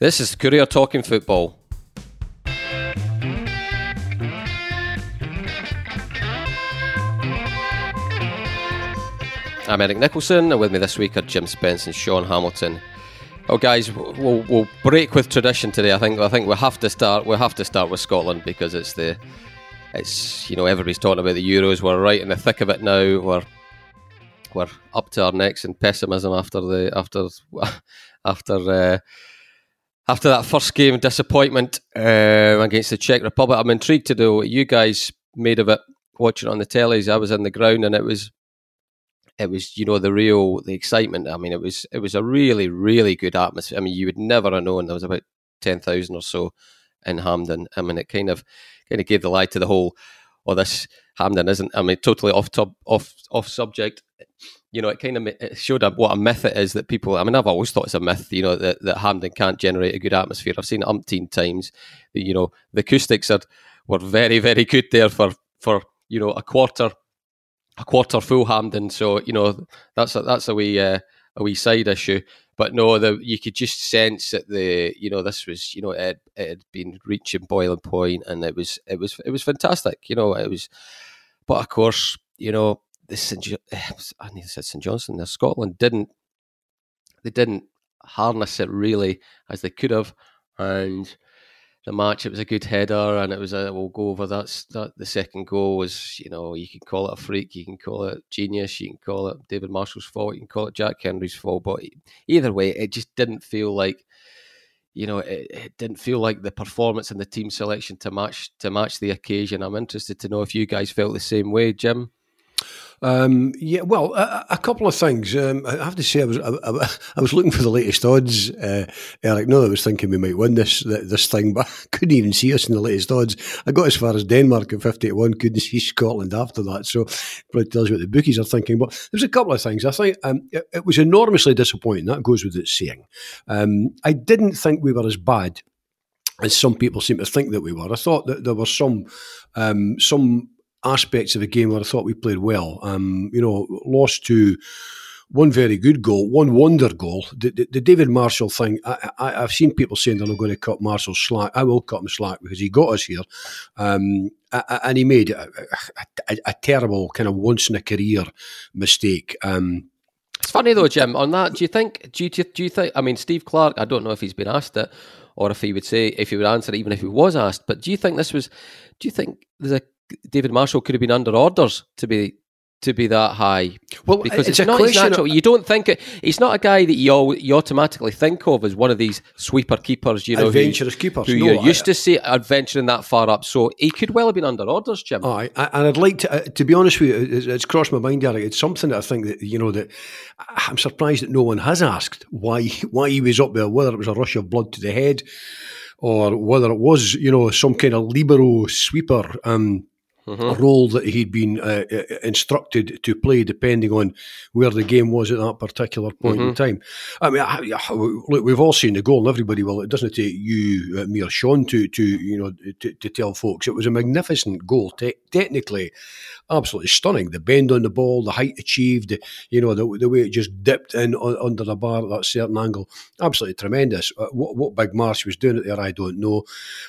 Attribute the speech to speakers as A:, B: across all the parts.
A: This is Courier Talking Football. I'm Eric Nicholson, and with me this week are Jim Spence and Sean Hamilton. Oh, guys, we'll, we'll break with tradition today. I think I think we have to start. We have to start with Scotland because it's the it's you know everybody's talking about the Euros. We're right in the thick of it now. We're we're up to our necks in pessimism after the after after uh, after that first game disappointment uh, against the Czech Republic. I'm intrigued to know what you guys made of it watching it on the tellies. I was in the ground and it was it was you know the real the excitement. I mean, it was it was a really really good atmosphere. I mean, you would never have known there was about ten thousand or so in Hampden. I mean, it kind of kind of gave the lie to the whole. Oh, this Hampden isn't. I mean, totally off top off off subject. You know, it kind of showed up what a myth it is that people. I mean, I've always thought it's a myth. You know, that that Hampden can't generate a good atmosphere. I've seen it umpteen times. You know, the acoustics are were very very good there for for you know a quarter a quarter full Hampden. So you know that's a, that's a wee uh, a wee side issue. But no, the, you could just sense that the you know this was you know it, it had been reaching boiling point, and it was it was it was fantastic. You know it was, but of course you know the St. Eh, I need to say St Johnstone. The Scotland didn't they didn't harness it really as they could have, and the match. It was a good header, and it was a. We'll go over that. That the second goal was, you know, you can call it a freak, you can call it genius, you can call it David Marshall's fault, you can call it Jack Hendry's fault, but either way, it just didn't feel like, you know, it, it didn't feel like the performance and the team selection to match to match the occasion. I'm interested to know if you guys felt the same way, Jim.
B: Um, yeah, well, a, a, couple of things. Um, I have to say, I was I, I, was looking for the latest odds. Uh, Eric, no, I was thinking we might win this this thing, but I couldn't even see us in the latest odds. I got as far as Denmark at fifty to one, couldn't see Scotland after that. So probably tells you what the bookies are thinking. But there's a couple of things. I think um, it, it, was enormously disappointing. That goes without saying. Um, I didn't think we were as bad as some people seem to think that we were. I thought that there were some um, some aspects of the game where I thought we played well. Um, you know, lost to one very good goal, one wonder goal. The, the, the David Marshall thing, I, have seen people saying they're not going to cut Marshall slack. I will cut him slack because he got us here. Um, and he made a, a, a, terrible kind of once in a career mistake. Um,
A: it's funny though, Jim. On that, do you think? Do you, do you think? I mean, Steve Clarke. I don't know if he's been asked it, or if he would say if he would answer, it, even if he was asked. But do you think this was? Do you think there's a David Marshall could have been under orders to be to be that high.
B: Well,
A: because
B: it's,
A: it's not his natural. Of, you don't think it, he's not a guy that you, all, you automatically think of as one of these sweeper keepers. You know,
B: adventurous who, keepers.
A: Who
B: no,
A: you're used to see adventuring that far up. So he could well have been under orders, Jim.
B: Aye, and I'd like to, uh, to be honest with you, it's, it's crossed my mind, Eric. It's something that I think that you know that I'm surprised that no one has asked why why he was up there, whether it was a rush of blood to the head. Or whether it was, you know, some kind of libero sweeper um, Mm-hmm. role that he'd been uh, uh, instructed to play, depending on where the game was at that particular point mm-hmm. in time. I mean, I, I, look, we've all seen the goal, and everybody will. It doesn't take you, uh, me, or Sean to to you know to, to tell folks it was a magnificent goal. Te- technically, absolutely stunning. The bend on the ball, the height achieved, you know, the, the way it just dipped in on, under the bar at that certain angle, absolutely tremendous. Uh, what, what Big Marsh was doing it there, I don't know,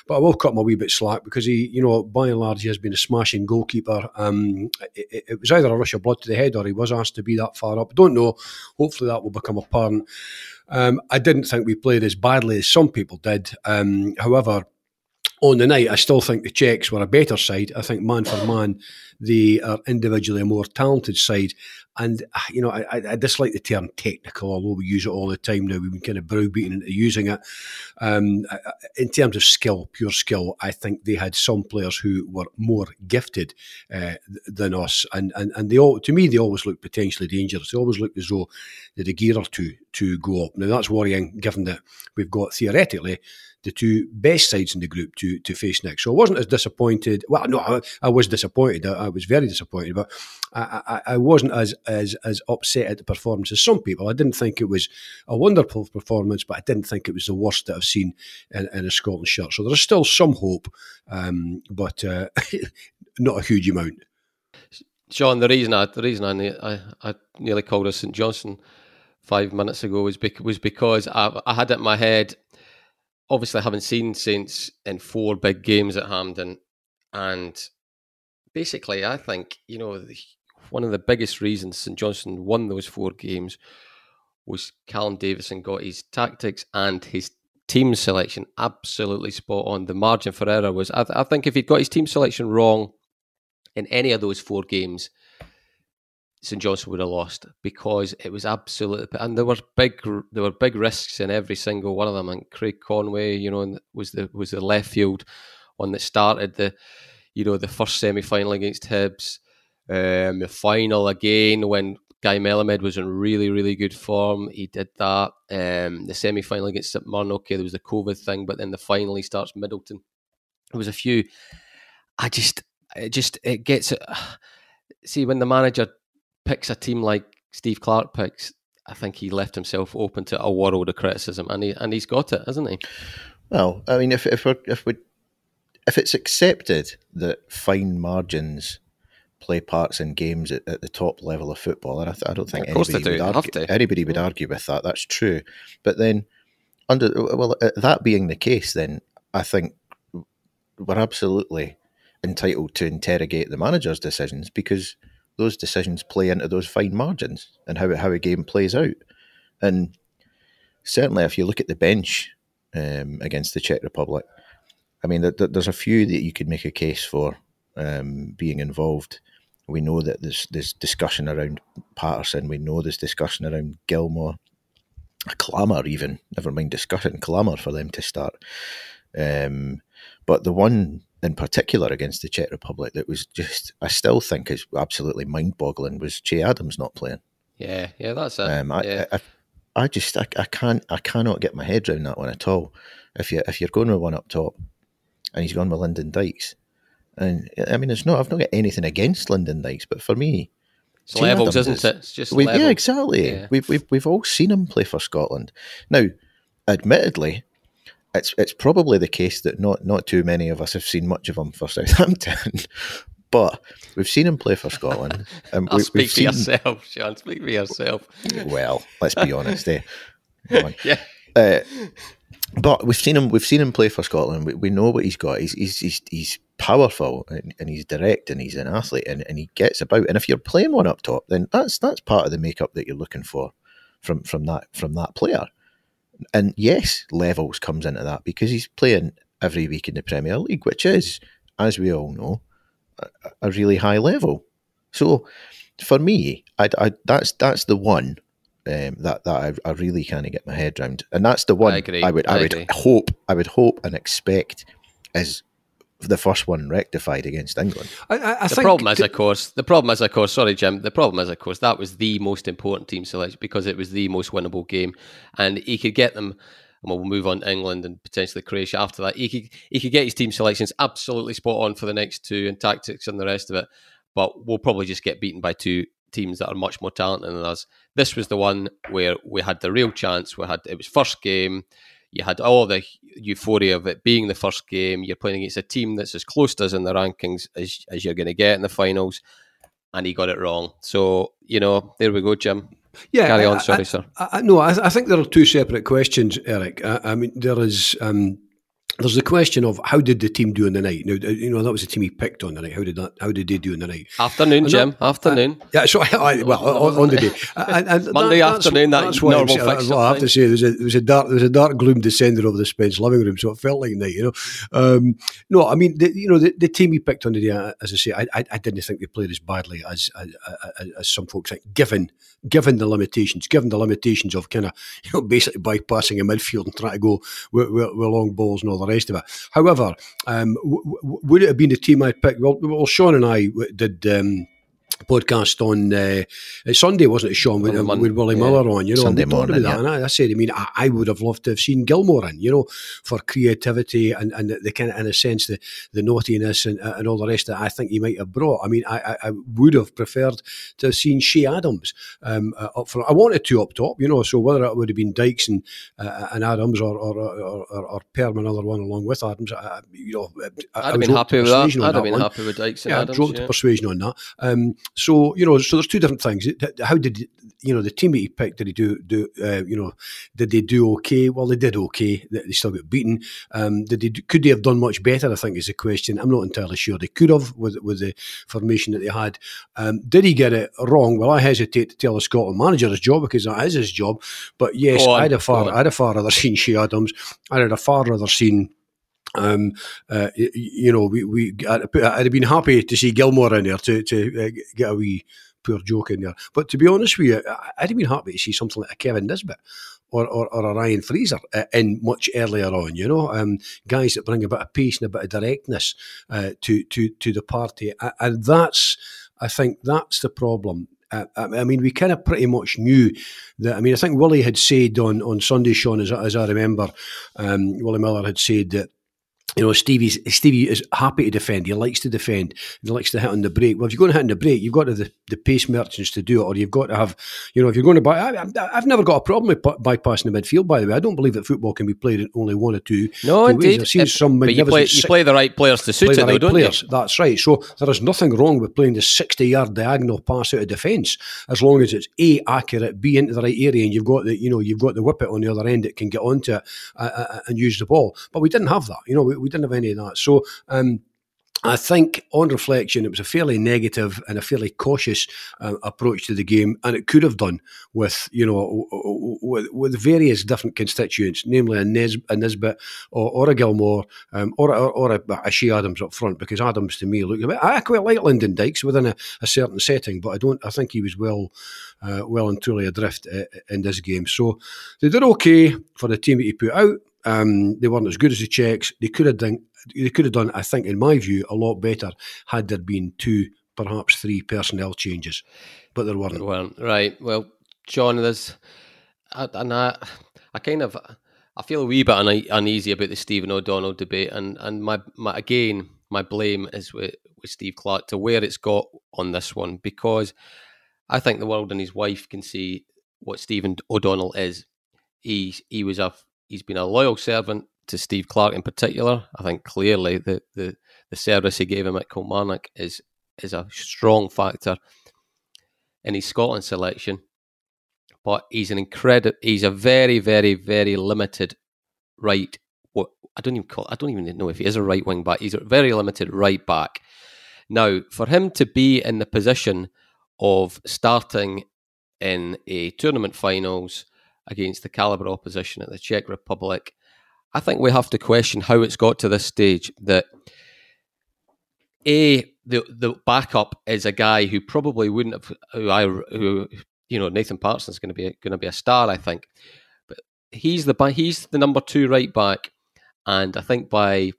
B: but I will cut him a wee bit slack because he, you know, by and large, he has been a goalkeeper. Um, it, it, was either a rush of blood to the head or he was asked to be that far up. Don't know. Hopefully, that will become apparent. Um, I didn't think we played as badly as some people did. Um, however, on the night, I still think the Czechs were a better side. I think man for man, they are individually a more talented side. And, uh, you know, I, I, dislike the term technical, although we use it all the time now. We've been kind of browbeaten into using it. Um, in terms of skill, pure skill, I think they had some players who were more gifted uh, than us. And, and, and they all, to me, they always looked potentially dangerous. They always looked as though they had a gear or two to go up. Now, that's worrying given that we've got theoretically the two best sides in the group to to face next. So I wasn't as disappointed. Well, no, I, I was disappointed. I, I, was very disappointed, but I, I, wasn't as as as upset at the performance as some people. I didn't think it was a wonderful performance, but I didn't think it was the worst that I've seen in, in a Scotland shirt. So there's still some hope, um, but uh, not a huge amount.
A: John, the reason I the reason I I, I nearly called us St Johnstone five minutes ago was because, was because I, I had it in my head obviously haven't seen Saints in four big games at Hampden, and basically, I think you know one of the biggest reasons St Johnstone won those four games was Callum Davidson got his tactics and his team selection absolutely spot on. The margin for error was, I, th- I think, if he'd got his team selection wrong in any of those four games, St Johnstone would have lost because it was absolutely and there were big there were big risks in every single one of them. And Craig Conway, you know, was the was the left field one that started the you know the first semi final against Hibs, um, the final again when Guy Melamed was in really really good form. He did that. Um, the semi final against St Mirren, okay, there was the COVID thing, but then the final he starts Middleton. There was a few. I just it just it gets. See when the manager picks a team like Steve Clarke picks, I think he left himself open to a world of criticism, and he and he's got it, hasn't he?
C: Well, I mean, if if we if we if it's accepted that fine margins play parts in games at, at the top level of football, and I, th- I don't think anybody, do. would argue, anybody would mm. argue with that. That's true, but then under well, uh, that being the case, then I think we're absolutely entitled to interrogate the manager's decisions because those decisions play into those fine margins and how how a game plays out. And certainly, if you look at the bench um, against the Czech Republic, I mean, there's a few that you could make a case for um, being involved. We know that there's there's discussion around Patterson. We know there's discussion around Gilmour, a clamour even. Never mind discussion, clamour for them to start. Um, but the one in particular against the Czech Republic that was just, I still think is absolutely mind boggling was Che Adams not playing.
A: Yeah, yeah, that's it. Um, I,
C: yeah. I, I, I, just, I, I can't, I cannot get my head around that one at all. If you if you're going with one up top, and he's gone with Lyndon Dykes, and I mean, it's not, I've not got anything against Lyndon Dykes, but for me,
A: it's levels, Adams, isn't it? It's
C: just we, yeah, exactly. Yeah. We've, we've we've all seen him play for Scotland. Now, admittedly, it's it's probably the case that not not too many of us have seen much of him for Southampton, but we've seen him play for Scotland.
A: And
C: we,
A: speak for seen, yourself, Sean. Speak for yourself.
C: Well, let's be honest, eh?
A: yeah.
C: Uh, but we've seen him. We've seen him play for Scotland. We, we know what he's got. He's he's he's, he's powerful and, and, he's direct and he's an athlete and, and he gets about. And if you're playing one up top, then that's that's part of the makeup that you're looking for from from that from that player. And yes, levels comes into that because he's playing every week in the Premier League, which is, as we all know, a, a really high level. So for me, I, I, that's that's the one um, that that I, I really kind of get my head around, and that's the one I, I would I, I would hope I would hope and expect is the first one rectified against England.
B: I, I
A: the problem is, of course, the problem is, of course, sorry, Jim. The problem is, of course, that was the most important team selection because it was the most winnable game, and he could get them. And we'll move on to England and potentially Croatia after that. He could he could get his team selections absolutely spot on for the next two and tactics and the rest of it, but we'll probably just get beaten by two teams that are much more talented than us. This was the one where we had the real chance. We had it was first game you had all the euphoria of it being the first game. You're playing against a team that's as close to us in the rankings as, as you're going to get in the finals, and he got it wrong. So, you know, there we go, Jim. Yeah, carry on. Sorry,
B: I,
A: sir.
B: I, no, I, I, think there are two separate questions, Eric. I, mean, there is um, there's the question of how did the team do in the night? Now, you know that was the team he picked on the night. How did that? How did they do in the night?
A: Afternoon, and Jim. That, afternoon.
B: Uh, yeah, so I, well on, on, the day.
A: And, and Monday that, afternoon. That's, that's normal fix.
B: Well, I have to say there was a there was a dark there was a dark gloom descending over the Spence living room, so it felt like night. You know, um, no, I mean the, you know the, the, team he picked on the day. Uh, as I say, I, I, I didn't think they played as badly as as, as some folks think. Given given the limitations, given the limitations of kind of you know basically bypassing a midfield and trying to go with, with, with long balls and all the rest of it. However, um, w- w- would it have been the team I picked? Well, well Sean and I did. Um, podcast on uh, Sunday, wasn't it, Sean, with, um, with Willie yeah. Miller on, you know,
C: Sunday morning, yeah.
B: and I, I, said, I mean, I, I, would have loved to have seen Gilmour in, you know, for creativity and, and the, kind of, in a sense, the, the naughtiness and, uh, and all the rest that I think he might have brought. I mean, I, I would have preferred to have seen Che Adams um, uh, up front. I wanted two up top, you know, so whether it would have been Dykes and, uh, and Adams or or, or, or, or Perm another one along with Adams, you know,
A: I'd have been happy with that. I'd have been one. happy with Dykes and
B: yeah,
A: Adams.
B: I dropped yeah. persuasion on that. Um, so you know, so there's two different things. How did you know the team that he picked? Did he do do uh, you know? Did they do okay? Well, they did okay. They still got beaten. Um, did they? Could they have done much better? I think is the question. I'm not entirely sure. They could have with with the formation that they had. Um, did he get it wrong? Well, I hesitate to tell the Scotland manager his job because that is his job. But yes, I'd have far I'd have far rather seen Che Adams. I'd have far rather seen um, uh, you know, we, we I'd, have been happy to see Gilmour in there to, to uh, get a wee poor joke in there. But to be honest with you, I'd have been happy to see something like a Kevin Nisbet or, or, or a Ryan Fraser uh, in much earlier on, you know, um, guys that bring a bit of pace and a bit of directness uh, to, to, to the party. And that's, I think that's the problem. Uh, I mean, we kind of pretty much knew that. I mean, I think Willie had said on, on Sunday, Sean, as, as I remember, um, Willie Miller had said that you know, Stevie's Stevie is happy to defend. He likes to defend. He likes to hit on the break. Well, if you're going to hit on the break, you've got to the, the pace merchants to do it, or you've got to have, you know, if you're going to buy. I, have never got a problem with bypassing the midfield. By the way, I don't believe that football can be played in only one or two.
A: No, indeed. I've seen some but you play, you play the right players to suit it, though, right don't players. you?
B: That's right. So there is nothing wrong with playing the sixty-yard diagonal pass out of defence, as long as it's a accurate, b into the right area, and you've got the, you know, you've got the whippet on the other end that can get onto it uh, uh, and use the ball. But we didn't have that. You know, we, we didn't have any of that. So um, I think on reflection, it was a fairly negative and a fairly cautious uh, approach to the game, and it could have done with you know with, with various different constituents, namely a, Nis, a Nisbet or, or a Gilmour um, or, or, or a, a Che Adams up front, because Adams to me looked. I quite like Lyndon Dykes within a, a certain setting, but I don't. I think he was well, uh, well and truly adrift uh, in this game. So they did okay for the team that he put out. Um, they weren't as good as the Czechs. They could have done they could have done, I think, in my view, a lot better had there been two, perhaps three personnel changes, but there weren't. There
A: weren't right. Well, John, there's and I, I kind of, I feel a wee bit uneasy about the Stephen O'Donnell debate, and and my, my again, my blame is with, with Steve Clarke to where it's got on this one because I think the world and his wife can see what Stephen O'Donnell is. He he was a he's been a loyal servant to Steve Clarke in particular. I think clearly the the, the service he gave him at Kilmarnock is is a strong factor in his Scotland selection. But he's an incredible. He's a very, very, very limited right. What I don't even call. I don't even know if he is a right wing back. He's a very limited right back. Now, for him to be in the position of starting in a tournament finals against the caliber opposition at the Czech Republic I think we have to question how it's got to this stage that a the the backup is a guy who probably wouldn't have who I who you know Nathan Parsons is going to be going to be a star I think, but he's the he's the number two right back, and I think by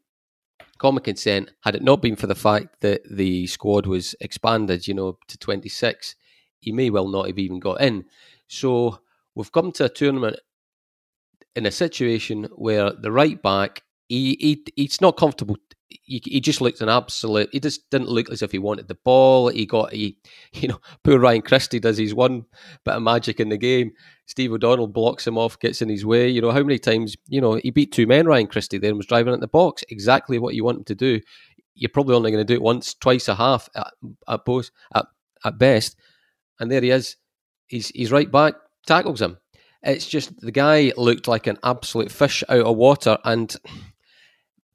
A: common consent, had it not been for the fact that the squad was expanded, you know, to twenty six, he may well not have even got in. So we've come to a tournament in a situation where the right back he, he he's not comfortable. He, he just looked an absolute. He just didn't look as if he wanted the ball. He got he, you know, poor Ryan Christie does his one bit of magic in the game. Steve O'Donnell blocks him off, gets in his way. You know how many times you know he beat two men. Ryan Christie then was driving at the box. Exactly what you want him to do. You're probably only going to do it once, twice a half at, at both at, at best. And there he is. He's he's right back, tackles him it's just the guy looked like an absolute fish out of water, and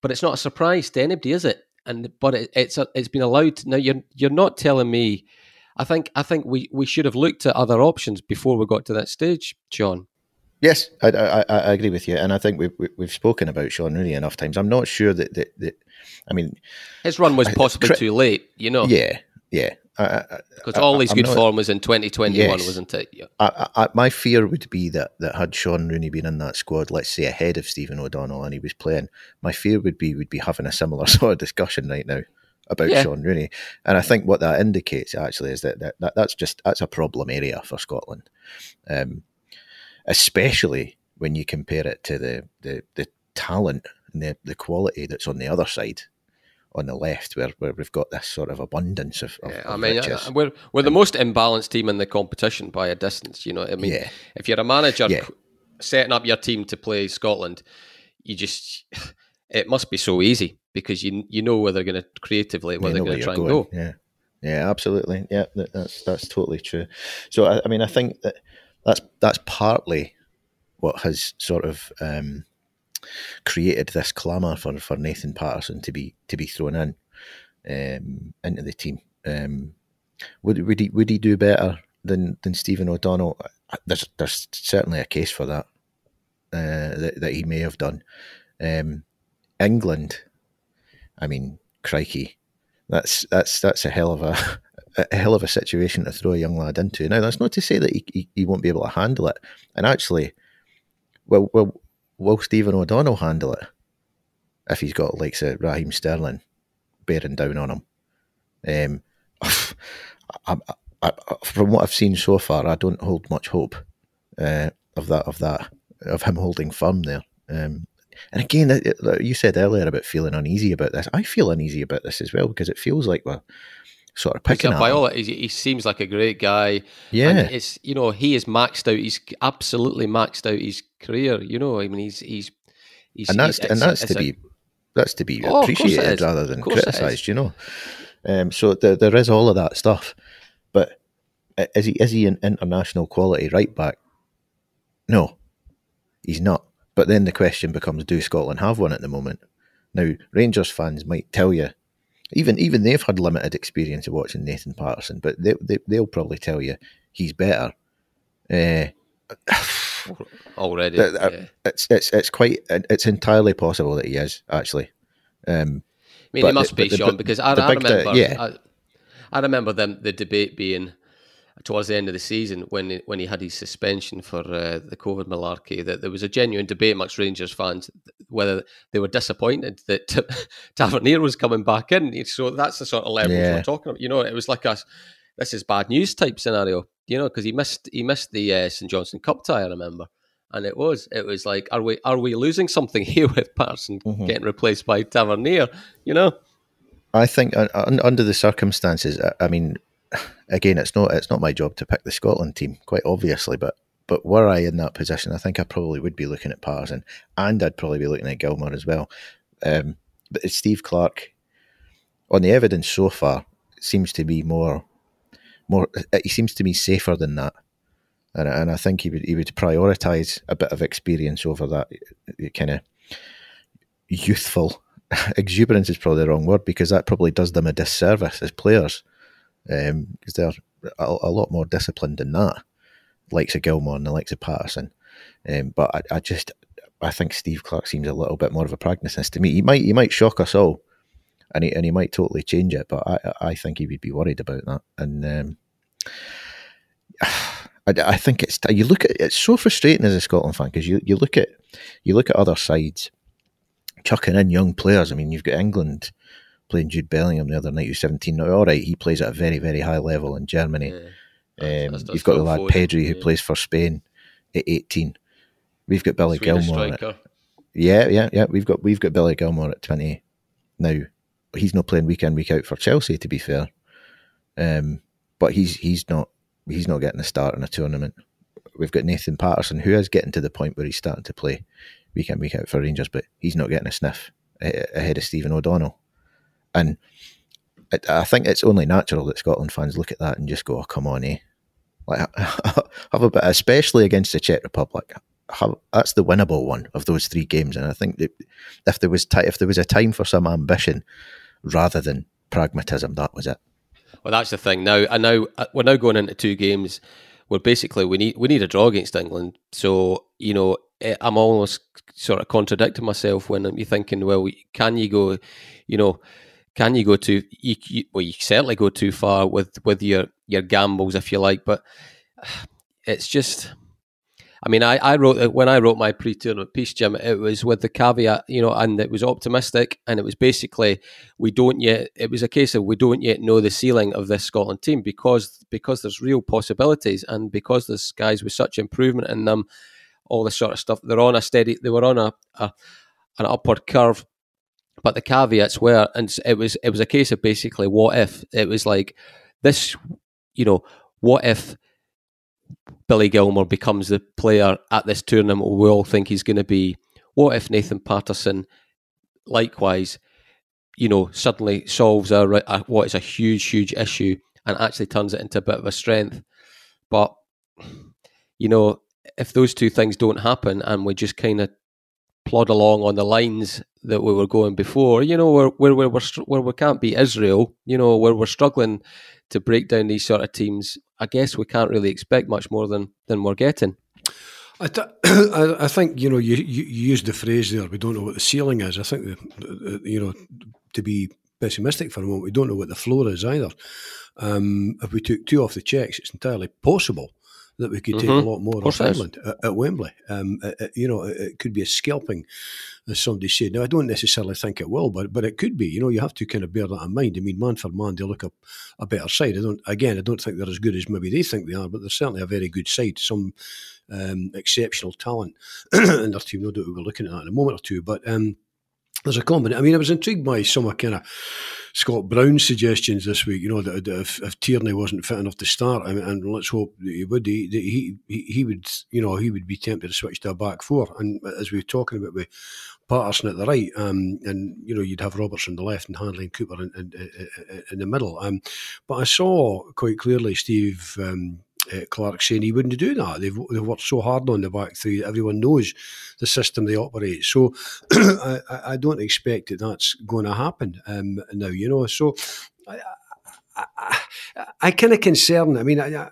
A: but it's not a surprise to anybody, is it? And but it, it's a, it's been allowed. Now you're you're not telling me. I think I think we, we should have looked at other options before we got to that stage, John.
C: Yes, I, I, I agree with you, and I think we've we've spoken about Shaun Rooney enough times. I'm not sure that that, that I mean,
A: his run was possibly I, too late. You know.
C: Yeah, yeah,
A: because all his good not, form was in 2021, yes, wasn't it? Yeah.
C: I, I, my fear would be that, that had Shaun Rooney been in that squad, let's say ahead of Stephen O'Donnell, and he was playing, my fear would be we'd be having a similar sort of discussion right now about yeah. Shaun Rooney. And I think what that indicates actually is that, that, that that's just that's a problem area for Scotland, um, especially when you compare it to the the, the talent and the, the quality that's on the other side on the left where, where we've got this sort of abundance of, of yeah, I
A: mean riches. we're we're the most imbalanced team in the competition by a distance you know I mean yeah. if you're a manager yeah. setting up your team to play Scotland you just it must be so easy because you you know where they're going to creatively where they're going to try and go
C: yeah Yeah, absolutely. Yeah, that's that's totally true. So I, I mean, I think that that's that's partly what has sort of um, created this clamour for, for Nathan Patterson to be to be thrown in um, into the team. Um, would would he would he do better than than Stephen O'Donnell? There's there's certainly a case for that uh, that that he may have done. Um, England, I mean, crikey, that's that's that's a hell of a a hell of a situation to throw a young lad into. Now, that's not to say that he, he, he won't be able to handle it. And actually, well, well, will Stephen O'Donnell handle it if he's got like say Raheem Sterling bearing down on him? Um, I, I, I, from what I've seen so far, I don't hold much hope uh, of that of that of him holding firm there. Um, and again, you said earlier about feeling uneasy about this. I feel uneasy about this as well because it feels like we're sort of picking
A: by all he, he seems like a great guy.
C: Yeah, and
A: it's you know he is maxed out. He's absolutely maxed out his career. You know, I mean, he's he's, he's
C: and that's
A: he's,
C: and that's to be that's to be oh, appreciated rather than criticised. You know, um, so there, there is all of that stuff. But is he is he an international quality right back? No, he's not. But then the question becomes: Do Scotland have one at the moment? Now, Rangers fans might tell you even even they've had limited experience of watching Nathan Patterson, but they, they will probably tell you he's better. Uh,
A: Already, uh,
C: yeah. it's it's it's quite it's entirely possible that he is actually. Um,
A: I mean, it must the, be the, Sean because I, I remember, yeah. I, I remember them the debate being towards the end of the season when when he had his suspension for uh, the COVID malarkey that there was a genuine debate amongst Rangers fans whether they were disappointed that Tavernier was coming back in. So that's the sort of level yeah. we're talking about. You know, it was like a this is bad news type scenario. You know, because he missed he missed the uh, St Johnstone Cup tie. I remember. And it was, it was like, are we, are we losing something here with Patterson mm-hmm. getting replaced by Tavernier? You know,
C: I think uh, under the circumstances, I mean, again, it's not it's not my job to pick the Scotland team, quite obviously, but but were I in that position, I think I probably would be looking at Patterson, and I'd probably be looking at Gilmour as well. Um, but Steve Clarke, on the evidence so far, seems to be more more. He seems to be safer than that, and and I think he would he would prioritise a bit of experience over that kind of youthful exuberance is probably the wrong word because that probably does them a disservice as players because um, they're a, a, lot more disciplined than that, likes of Gilmour and the likes of Patterson. Um, but I, I, just I think Steve Clarke seems a little bit more of a pragmatist to me. He might he might shock us all, and he and he might totally change it. But I I think he would be worried about that. And um, I, I think it's you look at it's so frustrating as a Scotland fan because you, you look at you look at other sides chucking in young players. I mean, you've got England playing Jude Bellingham the other night, who's 17 now. All right, he plays at a very, very high level in Germany. Yeah. Um, you've got the lad Pedri who plays for Spain at 18. We've got Billy Swedish. At, yeah, yeah, yeah. We've got we've got Billy Gilmour at 20. Now, he's not playing week in week out for Chelsea. To be fair, um, but he's he's not he's not getting a start in a tournament. We've got Nathan Patterson, who is getting to the point where he's starting to play week in week out for Rangers, but he's not getting a sniff ahead of Stephen O'Donnell. And I think it's only natural that Scotland fans look at that and just go, oh, come on, eh? Like, have a bit, especially against the Czech Republic. Have, that's the winnable one of those three games, and I think that if there was t- if there was a time for some ambition rather than pragmatism, that was it.
A: Well, that's the thing. Now, I now uh, we're now going into two games where basically we need we need a draw against England. So you know, eh, I'm almost sort of contradicting myself when I'm thinking, well, can you go, you know can you go too? You, you, well, you certainly go too far with with your your gambles, if you like. But it's just, I mean, I, I wrote when I wrote my pre-tournament piece, Jim. It was with the caveat, you know, and it was optimistic, and it was basically we don't yet. It was a case of we don't yet know the ceiling of this Scotland team because because there's real possibilities, and because there's guys with such improvement in them, all this sort of stuff. They're on a steady. They were on a, a an upward curve but the caveats were, and it was it was a case of basically what if it was like this, you know, what if Billy Gilmour becomes the player at this tournament we all think he's going to be? What if Nathan Patterson, likewise, you know, suddenly solves a, a, what is a huge, huge issue and actually turns it into a bit of a strength. But you know, if those two things don't happen and we just kind of plod along on the lines that we were going before, you know, where where where, we're, where we can't beat Israel, you know, where we're struggling to break down these sort of teams, I guess we can't really expect much more than than we're getting.
B: I, th- I think you know you, you used the phrase there. We don't know what the ceiling is. I think the, you know to be pessimistic for a moment, we don't know what the floor is either. Um, if we took two off the Czechs, it's entirely possible that we could take mm-hmm. a lot more off England at, at, Wembley. Um, it, you know, it, it, could be a scalping, as somebody said. Now, I don't necessarily think it will, but but it could be. You know, you have to kind of bear that in mind. I mean, man for man, they look a, a better side. I don't. Again, I don't think they're as good as maybe they think they are, but they're certainly a very good side. Some um, exceptional talent in their team. No doubt we'll be looking at that in a moment or two, but. Um, there's a combination. I mean, I was intrigued by some of kind of Scott Brown's suggestions this week. You know that, if, if, Tierney wasn't fit enough to start, I mean, and let's hope that he would, he, he he would, you know, he would be tempted to switch to a back four. And as we were talking about with Patterson at the right, um, and you know, you'd have Robertson on the left and Hanley and Cooper in, in, in the middle. Um, but I saw quite clearly Steve. Um, uh, Clarke saying he wouldn't do that. They've, they've worked so hard on the back three. Everyone knows the system they operate. So I, I, don't expect that that's going to happen um, now, you know. So I, I, I kind of concern. I mean, I,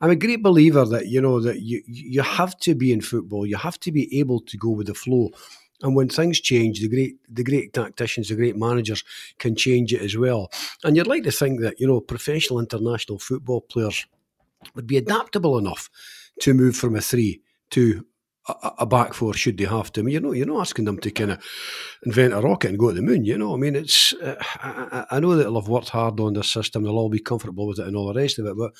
B: am a great believer that you know that you you have to be in football. You have to be able to go with the flow. And when things change, the great the great tacticians, the great managers can change it as well. And you'd like to think that you know professional international football players would be adaptable enough to move from a three to a, a back four should they have to. I mean, you know, you're not asking them to kind of invent a rocket and go to the moon. You know, I mean, it's uh, I, I, know that they'll have worked hard on their system. They'll all be comfortable with it and all the rest of it. But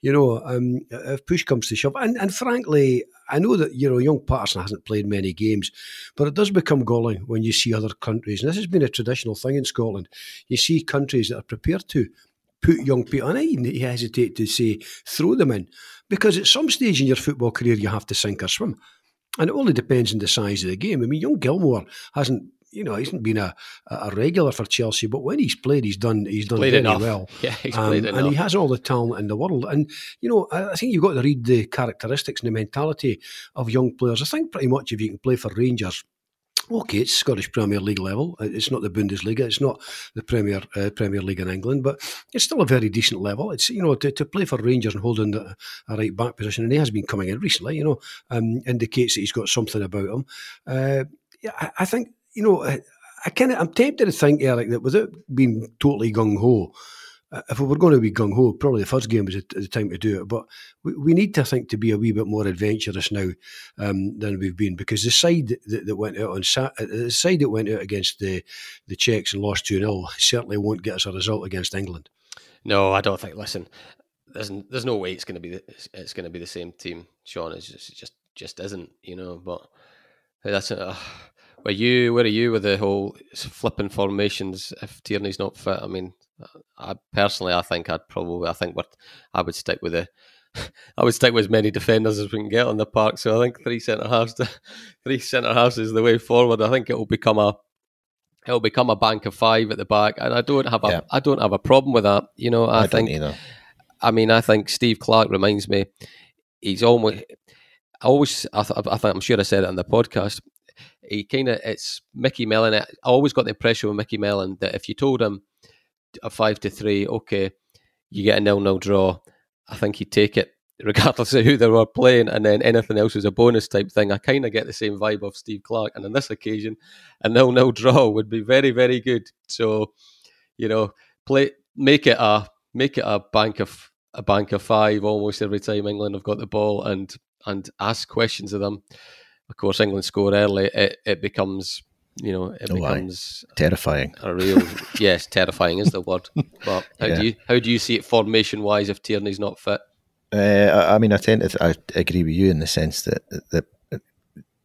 B: you know, um, if push comes to shove, and, and frankly, I know that you know young Patterson hasn't played many games, but it does become galling when you see other countries. And this has been a traditional thing in Scotland. You see countries that are prepared to put young people, and I even hesitate to say throw them in, because at some stage in your football career you have to sink or swim. And it only depends on the size of the game. I mean, young Gilmour hasn't, you know, he hasn't been a, a regular for Chelsea, but when he's played, he's done he's done
A: played
B: very
A: enough.
B: well.
A: Yeah, he's um, played enough.
B: And he has all the talent in the world. And, you know, I, I think you've got to read the characteristics and the mentality of young players. I think pretty much if you can play for Rangers, okay, it's Scottish Premier League level. It's not the Bundesliga. It's not the Premier uh, Premier League in England, but it's still a very decent level. It's you know to, to play for Rangers and holding the, a right back position, and he has been coming in recently. You know, um, indicates that he's got something about him. Uh, yeah, I, I, think you know. I, I kind of I'm tempted to think, Eric, that without being totally gung ho, uh, if we were going to be gung ho, probably the first game was the time to do it. But we, we need to think to be a wee bit more adventurous now um, than we've been because the side that, that went out on uh, the side that went out against the the Czechs and lost two 0 certainly won't get us a result against England.
A: No, I don't think. Listen, there's there's no way it's going to be the, it's going to be the same team. Sean, it's just it just just isn't. You know, but that's. Uh, where you where are you with the whole flipping formations if Tierney's not fit? I mean, I personally, I think I'd probably, I think what I would stick with the, I would stick with as many defenders as we can get on the park. So I think three centre halves, to, three centre halves is the way forward. I think it will become a, it'll become a bank of five at the back, and I don't have a, yeah. I don't have a problem with that. You know, I, I think, I mean, I think Steve Clarke reminds me, he's almost, I always, I, th- I think I'm sure I said it on the podcast. He kind of, it's Micky Mellon. I always got the impression with Micky Mellon that if you told him a five to three, okay, you get a nil nil draw. I think he'd take it regardless of who they were playing, and then anything else is a bonus type thing. I kind of get the same vibe of Steve Clarke, and on this occasion, a nil nil draw would be very very good. So, you know, play make it a make it a bank of a bank of five almost every time England have got the ball, and and ask questions of them. Of course, England score early. It, it becomes you know, it oh, becomes
C: terrifying.
A: A real yes, terrifying is the word. But how yeah. do you how do you see it formation wise if Tierney's not fit?
C: Uh, I mean, I tend to th- I agree with you in the sense that that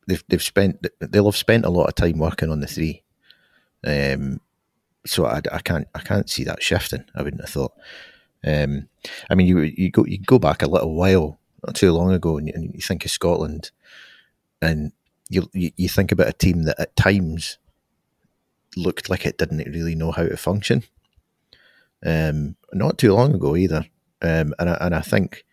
C: they've they've spent they'll have spent a lot of time working on the three. Um, so I, I can't I can't see that shifting. I wouldn't have thought. Um, I mean, you you go you go back a little while, not too long ago, and you, and you think of Scotland, and you, you, think about a team that at times looked like it didn't really know how to function. Um, not too long ago either, um, and I, and I think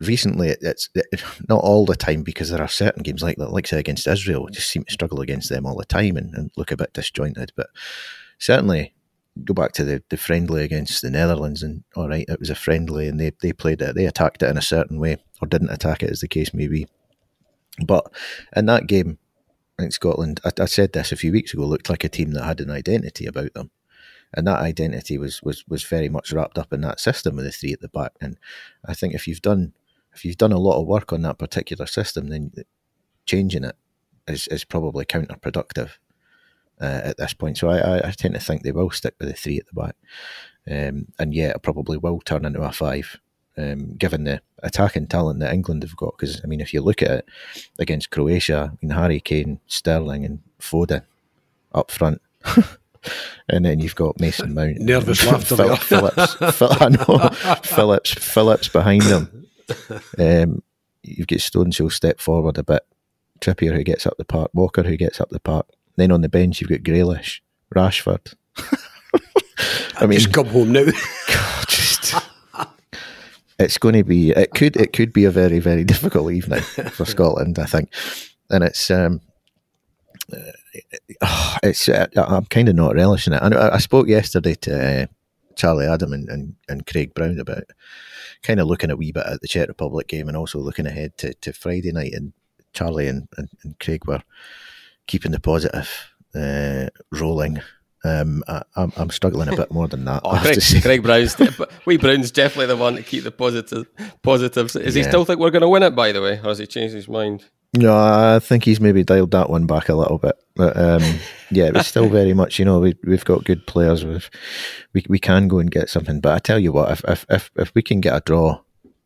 C: recently it, it's it, not all the time because there are certain games like that, like say against Israel, just seem to struggle against them all the time and, and look a bit disjointed. But certainly go back to the, the friendly against the Netherlands, and all right, it was a friendly, and they, they played it, they attacked it in a certain way, or didn't attack it, as the case may be. But in that game, I think Scotland, I, I said this a few weeks ago, looked like a team that had an identity about them. And that identity was, was was very much wrapped up in that system with the three at the back. And I think if you've done if you've done a lot of work on that particular system, then changing it is, is probably counterproductive uh, at this point. So I, I, tend to think they will stick with the three at the back. Um, and yeah, it probably will turn into a five, um, given the attacking talent that England have got. Because, I mean, if you look at it against Croatia, I mean, Harry Kane, Sterling, and Foden up front. and then you've got Mason Mount,
B: nervous laughter,
C: Phillips, Phillips, Phillips, Phillips behind them. Um, you've got Stones who'll step forward a bit, Trippier who gets up the park, Walker who gets up the park, then on the bench, you've got Grealish, Rashford.
B: I mean, just come home now.
C: It's going to be. It could. It could be a very, very difficult evening for Scotland. I think, and it's. Um, uh, it's. Uh, I'm kind of not relishing it. I, I spoke yesterday to uh, Charlie Adam and, and, and Craig Brown about kind of looking a wee bit at the Czech Republic game and also looking ahead to, to Friday night. And Charlie and, and, and Craig were keeping the positive uh, rolling. Um, I, am I'm struggling a bit more than that.
A: oh, Craig, Craig Brown's, we Brown's definitely the one to keep the positive positives. Does yeah. he still think we're going to win it? By the way, or has he changed his mind?
C: No, I think he's maybe dialed that one back a little bit. But um, yeah, it's still very much, you know, we we've got good players. We've, we we can go and get something. But I tell you what, if if if, if we can get a draw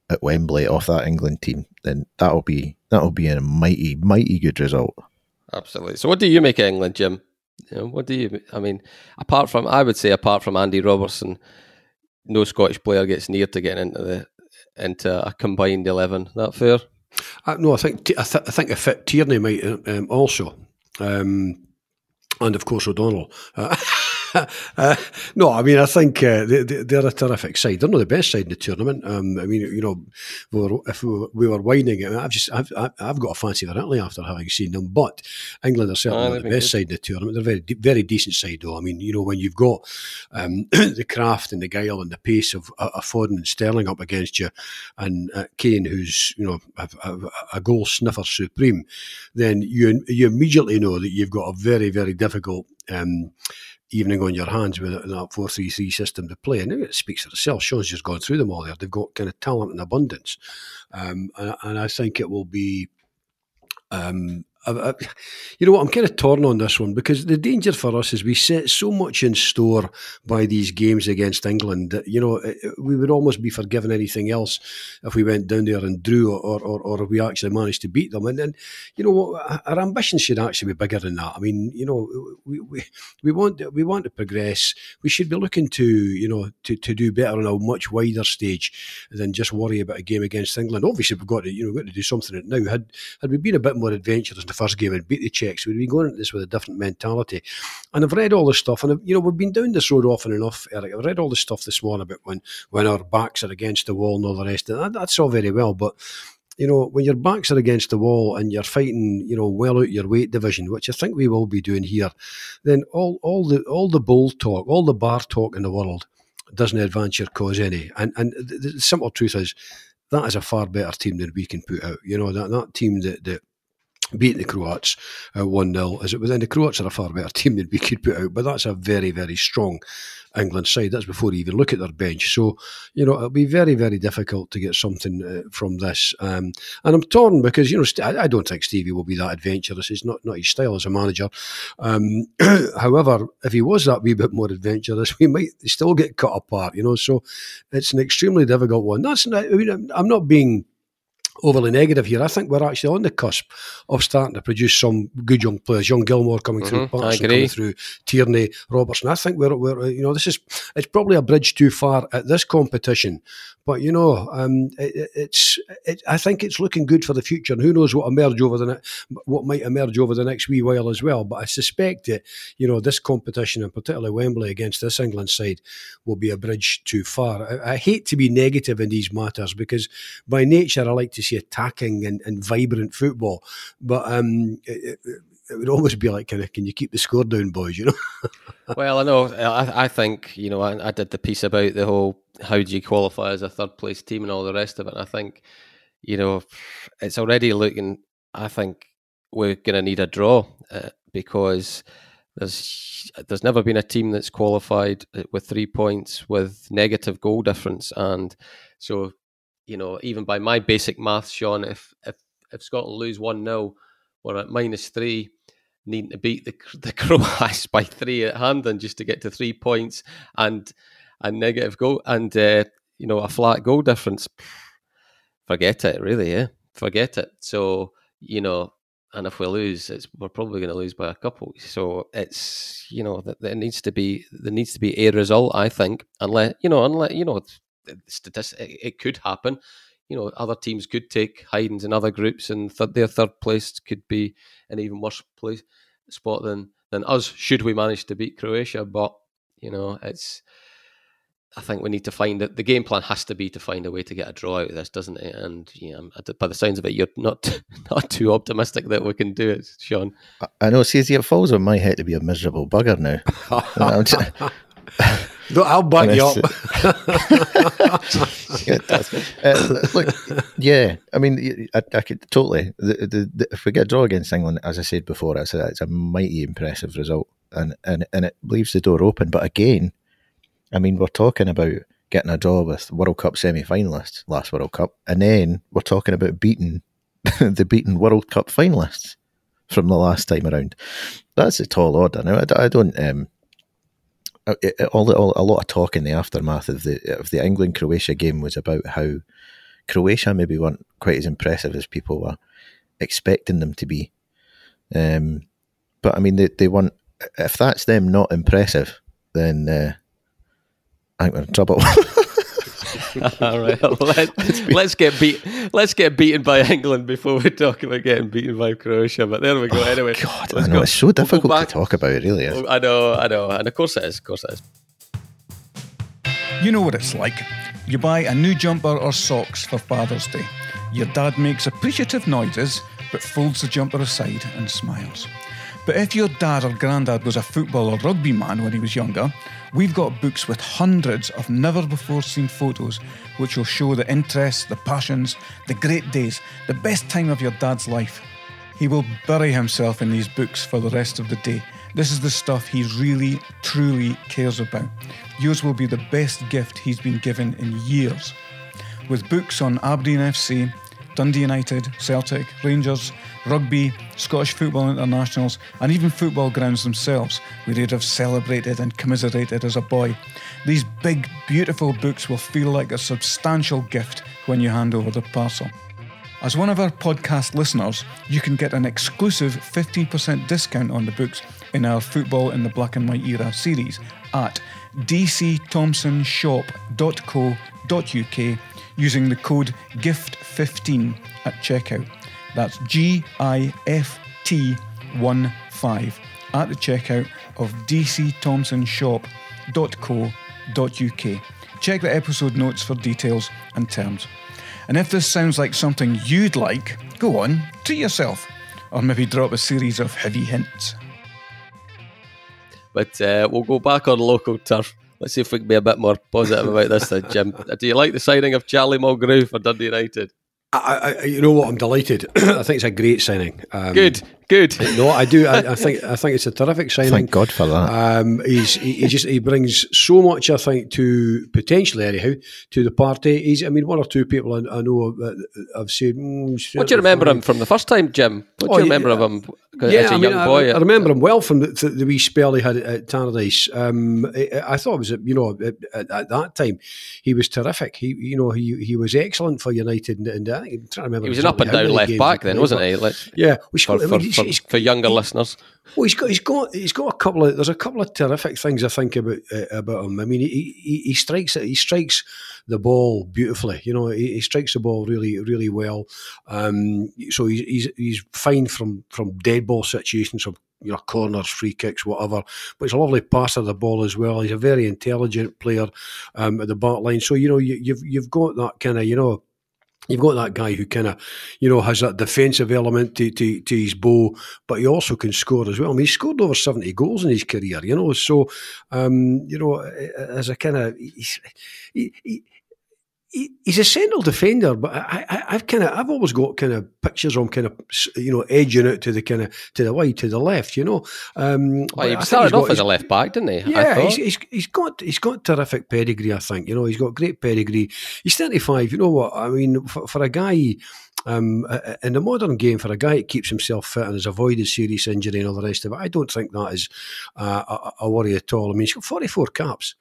C: at Wembley off that England team, then that'll be that'll be a mighty mighty good result.
A: Absolutely. So, what do you make of England, Jim? You know, what do you? I mean, apart from, I would say, apart from Andy Robertson, no Scottish player gets near to getting into the into a combined eleven. That fair?
B: Uh, no, I think I, th- I think Tierney might um, also, um, and of course O'Donnell. Uh, uh, no, I mean, I think uh, they, are a terrific side. They're not the best side in the tournament. Um, I mean, you know, we were, if we were, we were whining, I've just, I've, I've got a fancy for Italy after having seen them. But England are certainly oh, not the best good. side in the tournament. They're a very, very decent side, though. I mean, you know, when you've got um, the craft and the guile and the pace of, of Foden and Sterling up against you, and uh, Kane, who's you know a, a, a goal sniffer supreme, then you you immediately know that you've got a very, very difficult. Um, evening on your hands with that 4 3 3 system to play. And it speaks for itself. Sean's just gone through them all there. They've got kind of talent in abundance. Um, and, and, I think it will be. Um, I, you know what? I'm kind of torn on this one because the danger for us is we set so much in store by these games against England that you know we would almost be forgiven anything else if we went down there and drew or or, or if we actually managed to beat them. And then you know what? Our ambition should actually be bigger than that. I mean, you know, we, we, we want we want to progress. We should be looking to you know to, to do better on a much wider stage than just worry about a game against England. Obviously, we've got to you know we've got to do something now. Had had we been a bit more adventurous first game and beat the Czechs, we'd be going into this with a different mentality. And I've read all this stuff, and I've, you know we've been down this road often enough, Eric. I've read all this stuff this morning about when when our backs are against the wall and all the rest. And that, that's all very well, but you know, when your backs are against the wall and you're fighting, you know, well out your weight division, which I think we will be doing here, then all, all the all the bull talk, all the bar talk in the world doesn't advance your cause any. And and the, the simple truth is that is a far better team than we can put out. You know, that that team that that beating the Croats uh, 1 uh, 0 as it was. And the Croats are a far better team than we could put out, but that's a very, very strong England side. That's before you even look at their bench. So, you know, it'll be very, very difficult to get something uh, from this. Um, and I'm torn because, you know, I, I, don't think Stevie will be that adventurous. It's not, not his style as a manager. Um, however, if he was that wee bit more adventurous, we might still get cut apart, you know. So it's an extremely difficult one. That's not, I mean, I'm not being overly negative here. I think we're actually on the cusp of starting to produce some good young players. Young Gilmour coming mm-hmm. through, Patterson coming through, Tierney, Robertson. I think we're, we're, you know, this is it's probably a bridge too far at this competition, but you know, um, it, it's it, I think it's looking good for the future. And who knows what emerge over the ne- what might emerge over the next wee while as well. But I suspect that you know this competition, and particularly Wembley against this England side, will be a bridge too far. I, I hate to be negative in these matters because by nature I like to see attacking and, and vibrant football, but um, it, it, it would almost be like, of, can you keep the score down, boys? You know.
A: well, I know. I, I think you know. I, I, did the piece about the whole how do you qualify as a third place team and all the rest of it. And I think you know it's already looking. I think we're going to need a draw uh, because there's there's never been a team that's qualified uh, with three points with negative goal difference, and so you know even by my basic math, Sean, if if if Scotland lose one 0 we're at minus three, needing to beat the the Croats by three at Hampden just to get to three points and a negative goal and uh, you know a flat goal difference. Forget it, really. Yeah, forget it. So you know, and if we lose, it's we're probably going to lose by a couple. So it's you know that there needs to be there needs to be a result. I think, unless you know, unless you know, statistic, it, could happen you know, other teams could take hidings in other groups, and th- their third place could be an even worse place spot than than us. Should we manage to beat Croatia, but you know, it's. I think we need to find that The game plan has to be to find a way to get a draw out of this, doesn't it? And yeah, by the sounds of it, you're not not too optimistic that we can do it, Sean.
C: I know. See, it falls on my head to be a miserable bugger now.
B: No, I'll back you up.
C: uh, look, yeah, I mean, I, I could totally. The, the, the, if we get a draw against England, as I said before, it's a, it's a mighty impressive result, and, and and it leaves the door open. But again, I mean, we're talking about getting a draw with World Cup semi-finalists last World Cup, and then we're talking about beating the beaten World Cup finalists from the last time around. That's a tall order. Now, I, I don't. Um, uh, all, all, a lot of talk in the aftermath of the of the England Croatia game was about how Croatia maybe weren't quite as impressive as people were expecting them to be. Um, but I mean, they they weren't. If that's them not impressive, then uh, I think we're in trouble.
A: All right, let's, let's get beat. Let's get beaten by England before we talk about getting beaten by Croatia. But there we go. Oh, anyway,
C: God, I know go. it's so difficult we'll to talk about. It really is.
A: I know, I know, and of course it is. Of course it is.
D: You know what it's like. You buy a new jumper or socks for Father's Day. Your dad makes appreciative noises, but folds the jumper aside and smiles. But if your dad or granddad was a football or rugby man when he was younger, We've got books with hundreds of never before seen photos which will show the interests, the passions, the great days, the best time of your dad's life. He will bury himself in these books for the rest of the day. This is the stuff he really, truly cares about. Yours will be the best gift he's been given in years. With books on Aberdeen FC, Dundee United, Celtic, Rangers, rugby, Scottish football internationals, and even football grounds themselves, where he'd have celebrated and commiserated as a boy. These big, beautiful books will feel like a substantial gift when you hand over the parcel. As one of our podcast listeners, you can get an exclusive 15% discount on the books in our Football in the Black and White Era series at dcthomsonshop.co.uk using the code GIFT15 at checkout. That's G I F T 1 5 at the checkout of dcthomsonshop.co.uk. Check the episode notes for details and terms. And if this sounds like something you'd like, go on, treat yourself, or maybe drop a series of heavy hints.
A: But uh, we'll go back on local turf. Let's see if we can be a bit more positive about this, then, Jim. Do you like the signing of Charlie Mulgrew for Dundee United?
B: I, I, you know what? I'm delighted. I think it's a great signing.
A: Um, good, Good.
B: No, I do. I, I, think I think it's a terrific signing.
C: Thank God for that.
B: Um, he's he, he, just he brings so much. I think to potentially anyhow to the party. He's. I mean, one or two people I, I know have said. Mm,
A: what do you remember him from the first time, Jim? What do oh, you remember yeah, of him?
B: Yeah, as a I mean, young boy. I, I, remember him well from the, the, the wee spell he had at, at Tannadice. Um, I, I, thought it was you know at, at, that time he was terrific. He you know he he was excellent for United, and, and I think I'm trying to remember.
A: He was an up and down left back then, wasn't he? Let's,
B: yeah,
A: for, I mean, for, for, for, younger he, listeners.
B: Well, he's got he's got he's got a couple of there's a couple of terrific things I think about uh, about him. I mean, he, he, he strikes it. He strikes the ball beautifully. You know, he, he strikes the ball really really well. Um, so he's, he's he's fine from from dead ball situations, from you know corners, free kicks, whatever. But he's a lovely passer of the ball as well. He's a very intelligent player um, at the back line. So you know you, you've you've got that kind of you know You've got that guy who kind of, you know, has that defensive element to, to, to, his bow, but he also can score as well. I mean, he scored over 70 goals in his career, you know, so, um, you know, as a kind of, he, he, he's a central defender, but I, have kind of I've always got kind of pictures of him kind of you know edging out to the kind of to the wide to the left, you know.
A: Um, well, he started off as a left back, didn't
B: he? Yeah, he's, he's, he's got he's got terrific pedigree. I think you know he's got great pedigree. He's thirty five. You know what I mean for, for a guy. Um, in the modern game, for a guy that keeps himself fit and has avoided serious injury and all the rest of it, I don't think that is uh, a, a worry at all. I mean, he's got 44 caps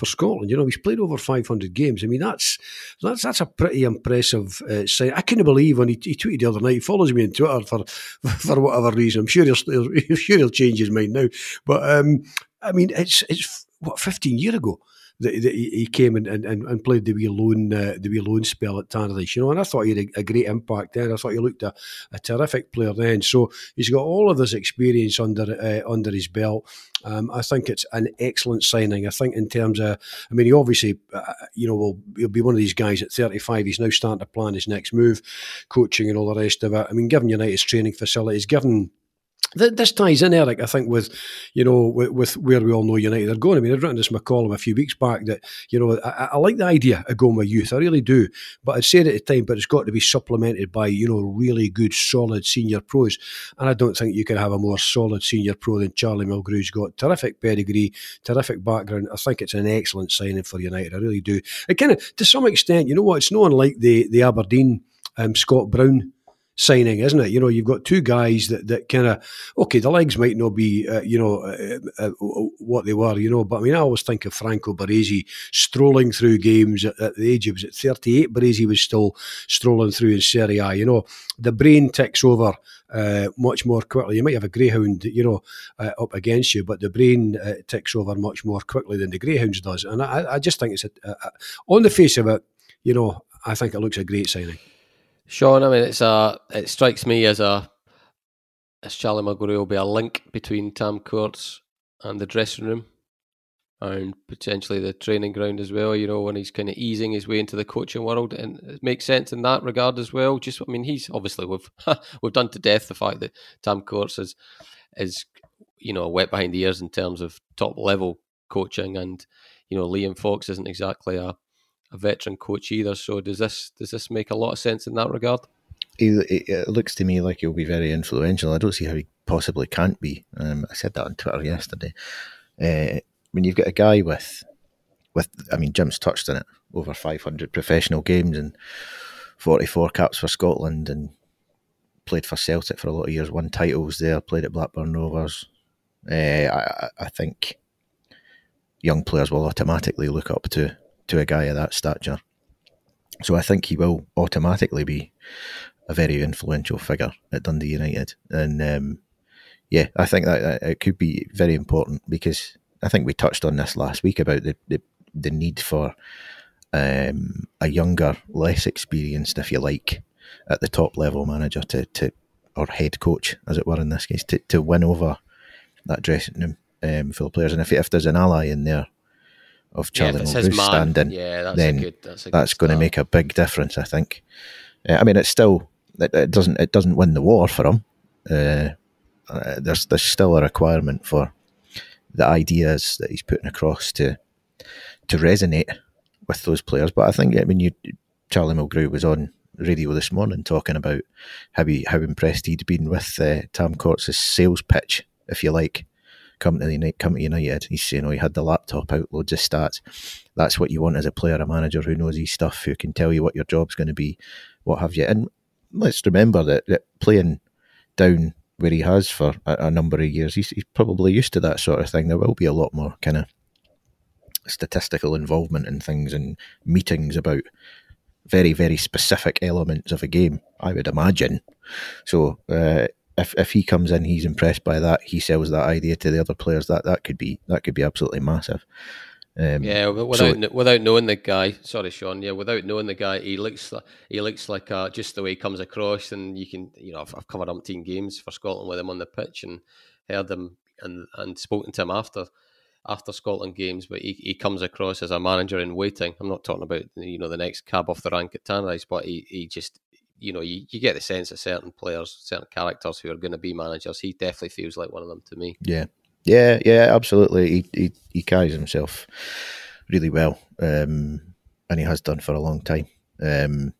B: for Scotland. You know, he's played over 500 games. I mean, that's that's that's a pretty impressive uh, sign. I couldn't believe when he, he, tweeted the other night. He follows me on Twitter for for whatever reason. I'm sure he'll, he'll sure he'll change his mind now. But um, I mean, it's it's what 15 years ago that, he came and, and, and played the wee loan uh, the wee loan spell at Tannadice, you know, and I thought he had a, a great impact there. I thought he looked a, a, terrific player then. So he's got all of this experience under uh, under his belt. Um, I think it's an excellent signing. I think in terms of, I mean, he obviously, uh, you know, will he'll be one of these guys at 35. He's now starting to plan his next move, coaching and all the rest of it. I mean, given United's training facilities, given this ties in, Eric, I think, with you know, with, with, where we all know United are going. I mean, I'd written this in column a few weeks back that you know I, I, like the idea of going with youth, I really do. But I'd said at the time, but it's got to be supplemented by you know really good, solid senior pros, and I don't think you can have a more solid senior pro than Charlie Mulgrew. He's got terrific pedigree, terrific background. I think it's an excellent signing for United. I really do. It kind of, to some extent, you know what? It's not unlike the the Aberdeen um, Scott Brown signing, isn't it? You know, you've got two guys that, that kind of, okay, the legs might not be, uh, you know, uh, uh, what they were, you know, but I mean, I always think of Franco Baresi strolling through games at, at the age of, was it 38? Baresi was still strolling through in Serie A, you know, the brain ticks over uh, much more quickly. You might have a greyhound, you know, uh, up against you, but the brain uh, ticks over much more quickly than the greyhounds does. And I, I just think it's a, a, a, on the face of it, you know, I think it looks a great signing.
A: Sean, I mean, it's a. It strikes me as a. As Charlie Maguire will be a link between Tam Courts and the dressing room, and potentially the training ground as well. You know, when he's kind of easing his way into the coaching world, and it makes sense in that regard as well. Just, I mean, he's obviously we've we've done to death the fact that Tam Courts is is you know wet behind the ears in terms of top level coaching, and you know Liam Fox isn't exactly a a veteran coach either. So does this does this make a lot of sense in that regard?
C: It, it looks to me like he'll be very influential. I don't see how he possibly can't be. Um, I said that on Twitter yesterday. Uh, when you've got a guy with, with I mean, Jim's touched on it, over 500 professional games and 44 caps for Scotland and played for Celtic for a lot of years, won titles there, played at Blackburn Rovers. Uh, I, I think young players will automatically look up to to a guy of that stature. So I think he will automatically be a very influential figure at Dundee United. And um, yeah, I think that, that, it could be very important because I think we touched on this last week about the, the, the need for um, a younger, less experienced, if you like, at the top level manager to, to or head coach, as it were in this case, to, to win over that dressing room um, full of players. And if, if there's an ally in there of Charlie yeah, Mulgrew standing,
A: yeah, that's
C: then
A: good, that's,
C: that's going to make a big difference. I think. Uh, I mean, it's still it, it, doesn't it doesn't win the war for him. Uh, uh, there's there's still a requirement for the ideas that he's putting across to to resonate with those players. But I think I mean you Charlie Mulgrew was on radio this morning talking about how he, how impressed he'd been with uh, Tam Courts' sales pitch, if you like, coming to United. Come to United. He's saying, "Oh, he had the laptop out, loads of stats. That's what you want as a player, a manager who knows his stuff, who can tell you what your job's going to be, what have you." And let's remember that, that playing down where he has for a, a number of years, he's, he's probably used to that sort of thing. There will be a lot more kind of statistical involvement in things and meetings about very very specific elements of a game. I would imagine. So uh, if if he comes in, he's impressed by that. He sells that idea to the other players. That that could be that could be absolutely massive.
A: Um, yeah, without so, without knowing the guy, sorry, Sean. Yeah, without knowing the guy, he looks like, he looks like uh, just the way he comes across, and you can, you know, I've, I've covered umpteen games for Scotland with him on the pitch and heard him and and spoken to him after after Scotland games, but he, he comes across as a manager in waiting. I'm not talking about you know the next cab off the rank at Tannadice, but he, he just you know you, you get the sense of certain players, certain characters who are going to be managers. He definitely feels like one of them to me.
C: Yeah, yeah, yeah, absolutely. He he, he carries himself really well, um, and he has done for a long time. Um,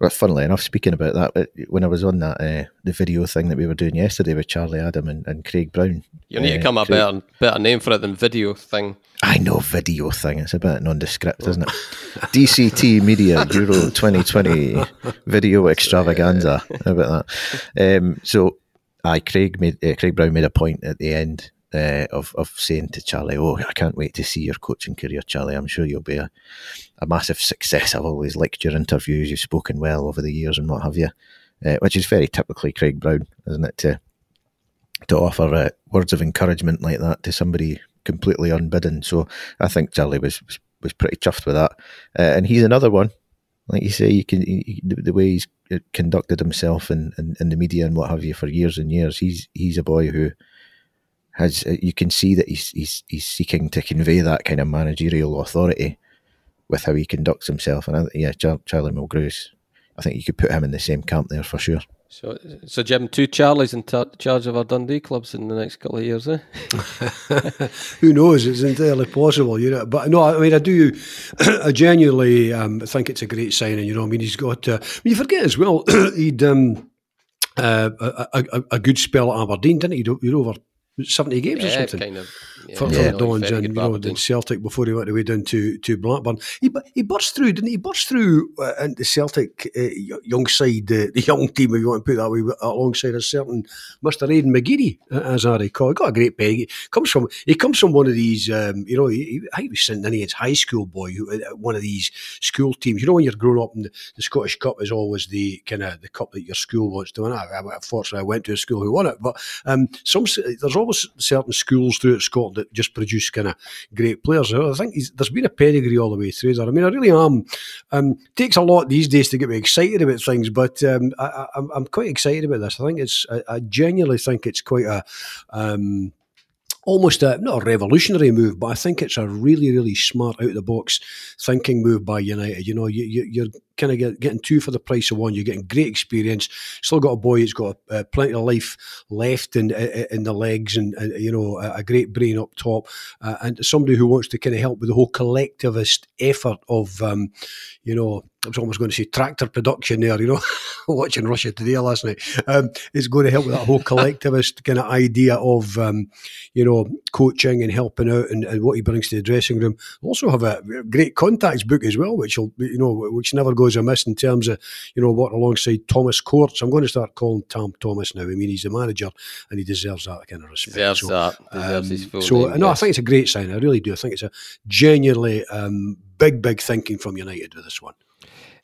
C: well, funnily enough, speaking about that, when I was on that uh, the video thing that we were doing yesterday with Charlie Adam and, and Craig Brown,
A: you need uh, to come up with a better name for it than video thing.
C: I know video thing. It's a bit nondescript, isn't it? DCT Media Euro 2020 Video Extravaganza. How about that? Um, so, I Craig made uh, Craig Brown made a point at the end uh, of of saying to Charlie, "Oh, I can't wait to see your coaching career, Charlie. I'm sure you'll be a, a massive success. I've always liked your interviews. You've spoken well over the years and what have you." Uh, which is very typically Craig Brown, isn't it? To to offer uh, words of encouragement like that to somebody completely unbidden. So I think Charlie was was, pretty chuffed with that, and he's another one. Like you say, you can he, the way he's conducted himself in, in, in the media and what have you for years and years. He's he's a boy who has uh, you can see that he's he's he's seeking to convey that kind of managerial authority with how he conducts himself. And I, yeah, Charlie Mulgrew, I think you could put him in the same camp there for sure.
A: So, so Jim, two Charlies in t- charge of our Dundee clubs in the next couple of years, eh?
B: Who knows? It's entirely possible, you know. But no, I mean, I do. I genuinely um, think it's a great signing. You know, I mean, he's got. Uh, I mean, you forget as well, he'd um, uh, a, a, a, good spell at Aberdeen, didn't he? He'd over 70 games yeah, or something. kind of, for, yeah, Dons and you know, in Celtic before he went away down to, to Blackburn. He he burst through, didn't he? Burst through uh, into Celtic uh, young side, uh, the young team, if you want to put that way, alongside a certain Mr. Aidan McGeady, uh, as I recall. He got a great peg. Comes from he comes from one of these, um, you know, he, he was sent in his high school boy, who, uh, one of these school teams. You know, when you're growing up, and the, the Scottish Cup is always the kind of the cup that your school wants to win. I, I, fortunately, I went to a school who won it, but um, some there's always certain schools throughout Scotland that just produce kind of great players. I think there's been a pedigree all the way through there. I mean, I really am. Um, takes a lot these days to get me excited about things, but um, I, am quite excited about this. I think it's. I, I genuinely think it's quite a. Um, almost a not a revolutionary move, but I think it's a really, really smart out of the box thinking move by United. You know, you, are kind of get, getting two for the price of one. You're getting great experience. Still got a boy who's got uh, plenty of life left in in the legs, and, you know a, a, great brain up top, uh, and somebody who wants to kind of help with the whole collectivist effort of, um, you know, I was almost going to say tractor production there. You know, watching Russia Today last night. Um, it's going to help with that whole collectivist kind of idea of, um, you know, coaching and helping out and, and, what he brings to the dressing room. Also have a great contacts book as well, which will, you know, which never goes amiss in terms of, you know, working alongside Thomas Courts. I'm going to start calling Tom Thomas now. I mean, he's the manager and he deserves that kind of respect.
A: Deserves so, that. Deserves um,
B: so
A: name,
B: no,
A: yes.
B: I think it's a great sign. I really do. I think it's a genuinely um, big, big thinking from United with this one.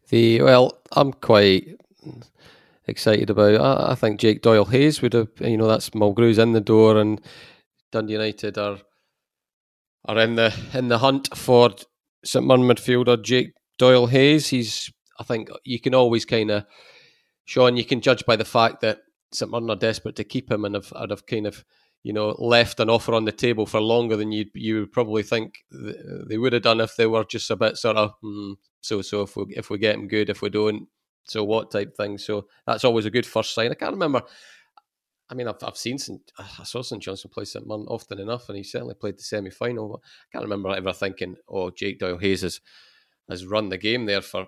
A: The well, I'm quite excited about. I, I think Jake Doyle Hayes would have. You know, that's Mulgrew's in the door, and Dundee United are are in the in the hunt for St Mirren midfielder Jake Doyle Hayes. He's. I think you can always kind of, Sean. You can judge by the fact that St Mirren are desperate to keep him, and have, have kind of you know, left an offer on the table for longer than you you would probably think they would have done if they were just a bit sort of hmm, so so if we if we get him good, if we don't, so what type thing. So that's always a good first sign. I can't remember. I mean, I've, I've seen St, I saw St Johnstone play St Mirren often enough, and he certainly played the semi final. I can't remember ever thinking, "Oh, Jake Doyle Hayes has has run the game there for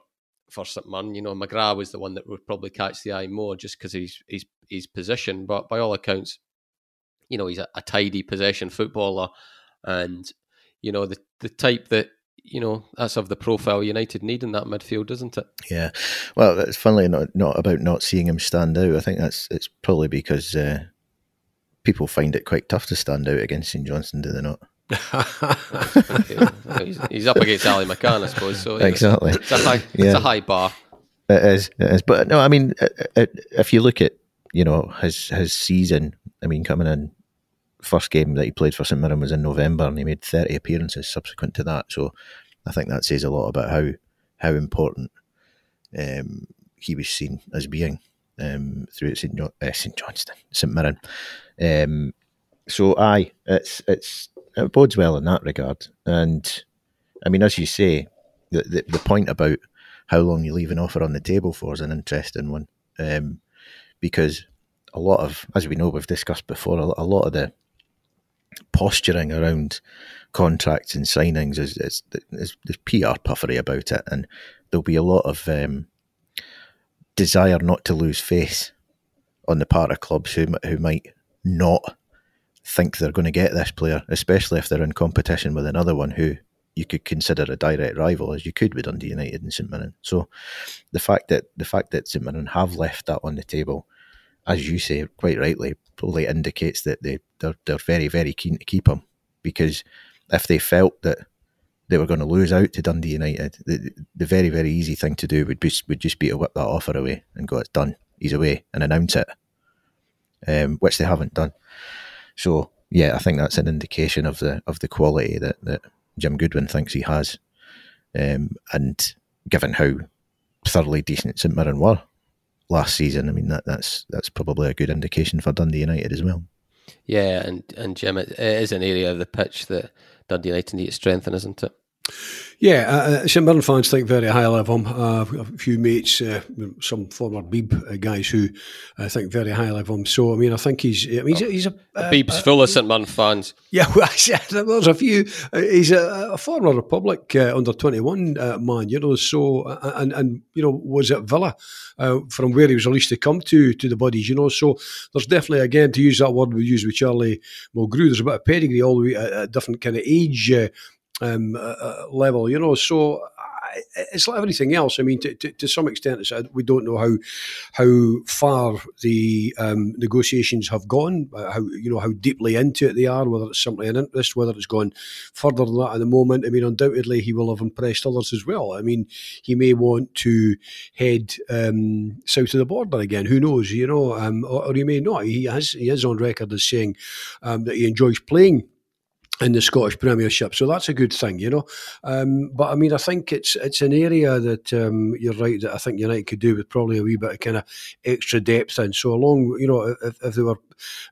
A: for St Mirren. You know, McGrath was the one that would probably catch the eye more just because he's he's his position. But by all accounts, you know, he's a, a tidy possession footballer, and you know the the type that you know that's of the profile United need in that midfield, isn't it?
C: Yeah. Well, it's funnily not not about not seeing him stand out. I think that's it's probably because uh, people find it quite tough to stand out against St Johnstone, do they not?
A: He's, he's, up against Ali McCann, I suppose. So
C: exactly,
A: it's a high, yeah. it's a high bar.
C: It is, it is. But no, I mean, it, it, if you look at you know his his season, I mean, coming in first game that he played for St Mirren was in November, and he made thirty appearances subsequent to that. So I think that says a lot about how how important um, he was seen as being um, through St jo- uh, St Johnstone, St Mirren. Um, so aye, it's it's it bodes well in that regard. And I mean, as you say, the the, the point about how long you leave an offer on the table for is an interesting one, um, because a lot of, as we know, we've discussed before, a, a lot of the posturing around contracts and signings is, is, is, is PR puffery about it, and there'll be a lot of um, desire not to lose face on the part of clubs who who might not think they're going to get this player, especially if they're in competition with another one who you could consider a direct rival, as you could with Dundee United and St Mirren. So the fact that the fact that St Mirren have left that on the table, as you say quite rightly, probably indicates that they they're, they're very very keen to keep him because if they felt that they were going to lose out to Dundee United, the, the very very easy thing to do would be would just be to whip that offer away and go, it's done, he's away, and announce it, um, which they haven't done. So yeah, I think that's an indication of the of the quality that, that Jim Goodwin thinks he has, um, and given how thoroughly decent St Mirren were last season, I mean that that's that's probably a good indication for Dundee United as well.
A: Yeah, and and Jim, it, it is an area of the pitch that Dundee United need to strengthen, isn't it?
B: Yeah, uh, uh St Mirren fans think very highly of him. Uh, a few mates, uh, some former Beeb uh, guys who uh, think very highly of him. So, I mean, I think he's. I mean, he's, he's a.
A: Uh, Beeb's full of St Mirren fans.
B: Yeah, well, there's a few. he's a, a, former Republic under 21 man, you know, so, and, and, you know, was at Villa from where he was released to come to, to the Buddies, you know. So, there's definitely, again, to use that word we use with Charlie Mulgrew, there's a bit of pedigree all the way at a different kind of age um, uh, uh, level, you know. So it's like everything else. I mean, to, to, to some extent, uh, we don't know how how far the um, negotiations have gone, uh, how you know how deeply into it they are, whether it's simply an interest, whether it's gone further than that at the moment. I mean, undoubtedly he will have impressed others as well. I mean, he may want to head um, south of the border again. Who knows? You know, um, or, or, he may not. He has he is on record as saying um, that he enjoys playing in the Scottish Premiership. So that's a good thing, you know. Um, but I mean, I think it's it's an area that um, you're right that I think United could do with probably a wee bit of kind of extra depth in. So along, you know, if, if they were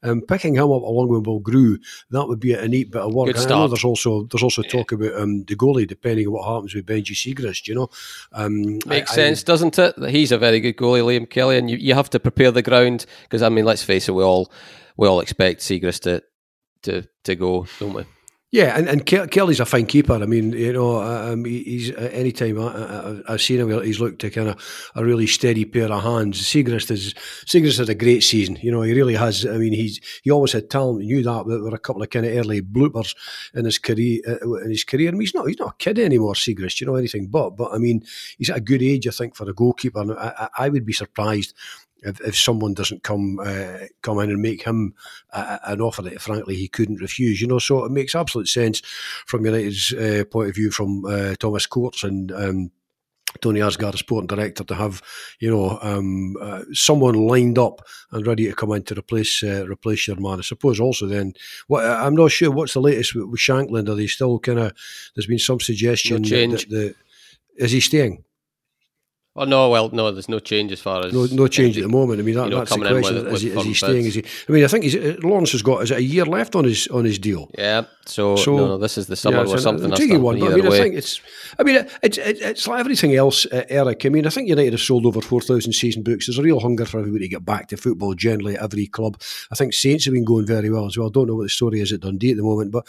B: um, picking him up along with Mulgrew, that would be a neat bit of work.
A: Good start.
B: There's also there's also talk about um, the goalie, depending on what happens with Benji Siegrist. You know,
A: um, makes I, sense, I, doesn't it? That he's a very good goalie, Liam Kelly, and you, you have to prepare the ground because I mean, let's face it, we all we all expect Siegrist to to to go, don't we?
B: Yeah, and, and Kelly's a fine keeper. I mean, you know, um, he's uh, any time I, have seen him, he's looked to kind of a really steady pair of hands. Siegrist is Siegrist had a great season. You know, he really has. I mean, he's he always had talent. We knew that. There were a couple of kind of early bloopers in his career. Uh, in his career, I mean, he's not he's not a kid anymore, Siegrist. You know, anything but. But I mean, he's at a good age, I think, for a goalkeeper. And I, I would be surprised if, if someone doesn't come uh, come in and make him uh, an offer that frankly he couldn't refuse, you know. So it makes absolute sense from United's uh, point of view, from uh, Thomas Courts and. Um, Tony Asghar, sporting director, to have you know um, uh, someone lined up and ready to come in to replace uh, replace your man. I suppose also then, what I'm not sure what's the latest with, with Shankland. Are they still kind of? There's been some suggestion
A: no.
B: That, that the, is he staying?
A: Oh no, well, no, there's no change as far as
B: no, no change at the moment. I mean, that, you know, that's the question. With, is, with he, is, he, staying? Is he? I mean, I think he's, uh, Lawrence has got is it a year left on his on his deal?
A: Yeah. So, so no, no, this is the summer yeah, or something.
B: Intriguing one. But I mean, away. I think it's. I mean, it's it, it's like everything else, uh, Eric. I mean, I think United have sold over four thousand season books. There's a real hunger for everybody to get back to football. Generally, at every club. I think Saints have been going very well as well. I don't know what the story is at Dundee at the moment, but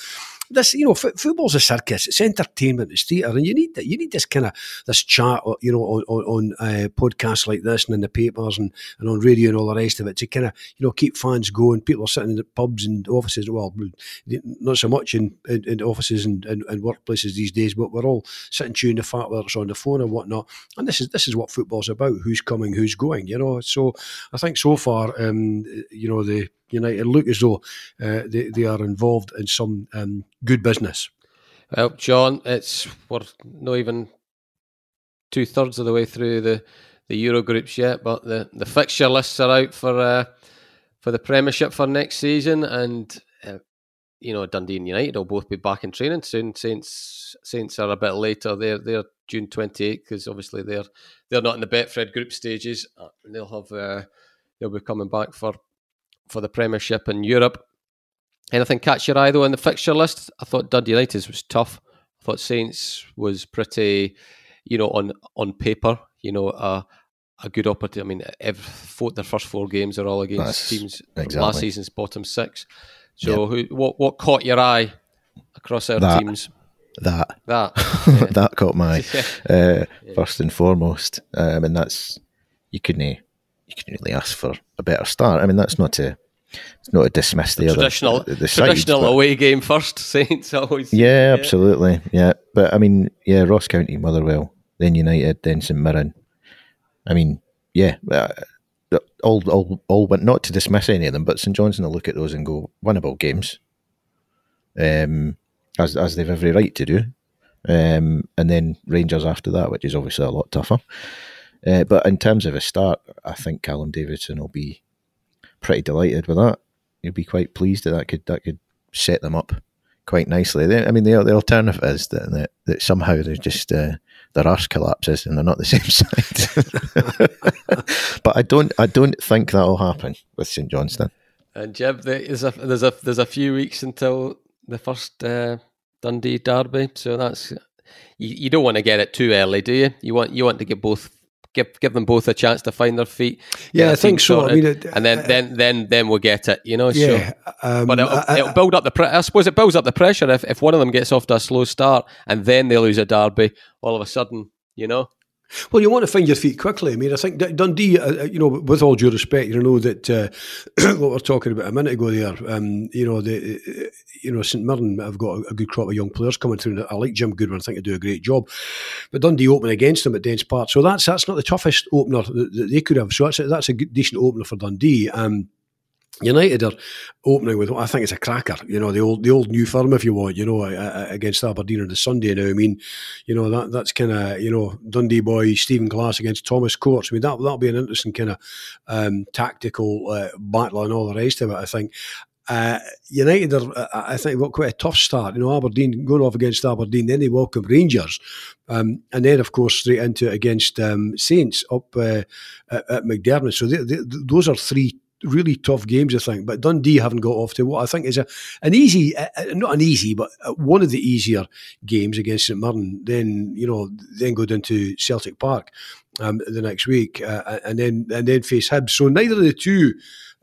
B: this, you know, f- football's a circus. It's entertainment. It's theatre, and you need that. you need this kind of this chat, you know, on on, uh, podcasts like this and in the papers and, and on radio and all the rest of it to kind of you know keep fans going. People are sitting in the pubs and offices. Well, not so much in, in, in offices and, and, and, workplaces these days, but we're all sitting tuning the fact whether it's on the phone or whatnot. And this is this is what football's about: who's coming, who's going. You know, so I think so far, um, you know, the United look as though uh, they, they are involved in some um, good business.
A: Well, John, it's we're not even two thirds of the way through the, the Euro groups yet, but the, the fixture lists are out for uh, for the Premiership for next season, and uh, you know Dundee and United will both be back in training soon. Saints Saints are a bit later; they're they're June twenty eighth because obviously they're they're not in the Betfred group stages. Uh, they'll have uh, they'll be coming back for for the Premiership in Europe. Anything catch your eye though in the fixture list? I thought Dundee United was tough. I thought Saints was pretty, you know, on on paper, you know, a a good opportunity. I mean, every, four, their first four games are all against That's teams exactly. last season's bottom six. So, yep. who what what caught your eye across our
C: that,
A: teams?
C: That
A: that
C: yeah. that caught my eye uh, yeah. first and foremost, um, and that's you couldn't you couldn't really ask for a better start. I mean, that's not to it's not to dismiss the,
A: the traditional
C: other,
A: the traditional sides, away game first. Saints always.
C: Yeah, yeah, absolutely. Yeah, but I mean, yeah, Ross County, Motherwell, then United, then St Mirren. I mean, yeah, uh, all all all went not to dismiss any of them, but St Johnstone will look at those and go winnable games, um, as as they've every right to do, um, and then Rangers after that, which is obviously a lot tougher. Uh, but in terms of a start, I think Callum Davidson will be pretty delighted with that. He'll be quite pleased that that could that could set them up quite nicely. They, I mean, the the alternative is that that, that somehow they're just uh, their arse collapses and they're not the same side. but I don't I don't think that'll happen with St Johnstone.
A: And Jeb, there's a there's a there's a few weeks until the first uh, Dundee derby, so that's you, you don't want to get it too early, do you? You want you want to get both give give them both a chance to find their feet.
B: Yeah, I think so. I mean, it,
A: and then, uh, then then then we'll get it. You know,
B: yeah.
A: So, um, but it'll, I, it'll, build up the. Pre- I suppose it builds up the pressure if if one of them gets off to a slow start and then they lose a derby. All of a sudden, you know.
B: Well, you want to find your feet quickly. I mean, I think Dundee, uh, uh, you know, with all due respect, you know that uh, what we're talking about a minute ago there, um, you know, the, uh, you know, St Mirren have got a, good crop of young players coming through. I like Jim Goodwin. I think they do a great job. But Dundee open against them at Dens Park, so that's that's not the toughest opener that, that they could have. So that's a, that's a decent opener for Dundee. Um, United are opening with what I think is a cracker, you know, the old the old new firm, if you want, you know, against Aberdeen on the Sunday now. I mean, you know, that that's kind of, you know, Dundee boy Stephen Glass against Thomas Courts. I mean, that, that'll be an interesting kind of um, tactical uh, battle and all the rest of it, I think. Uh, United are, uh, I think, got quite a tough start. You know, Aberdeen going off against Aberdeen, then they welcome Rangers, um, and then of course straight into it against um, Saints up uh, at, at, McDiarmid. So they, they, those are three really tough games, I think. But Dundee haven't got off to what I think is a an easy, uh, not an easy, but one of the easier games against St Mirren. Then you know, then go down to Celtic Park um, the next week, uh, and then and then face Hibs. So neither of the two.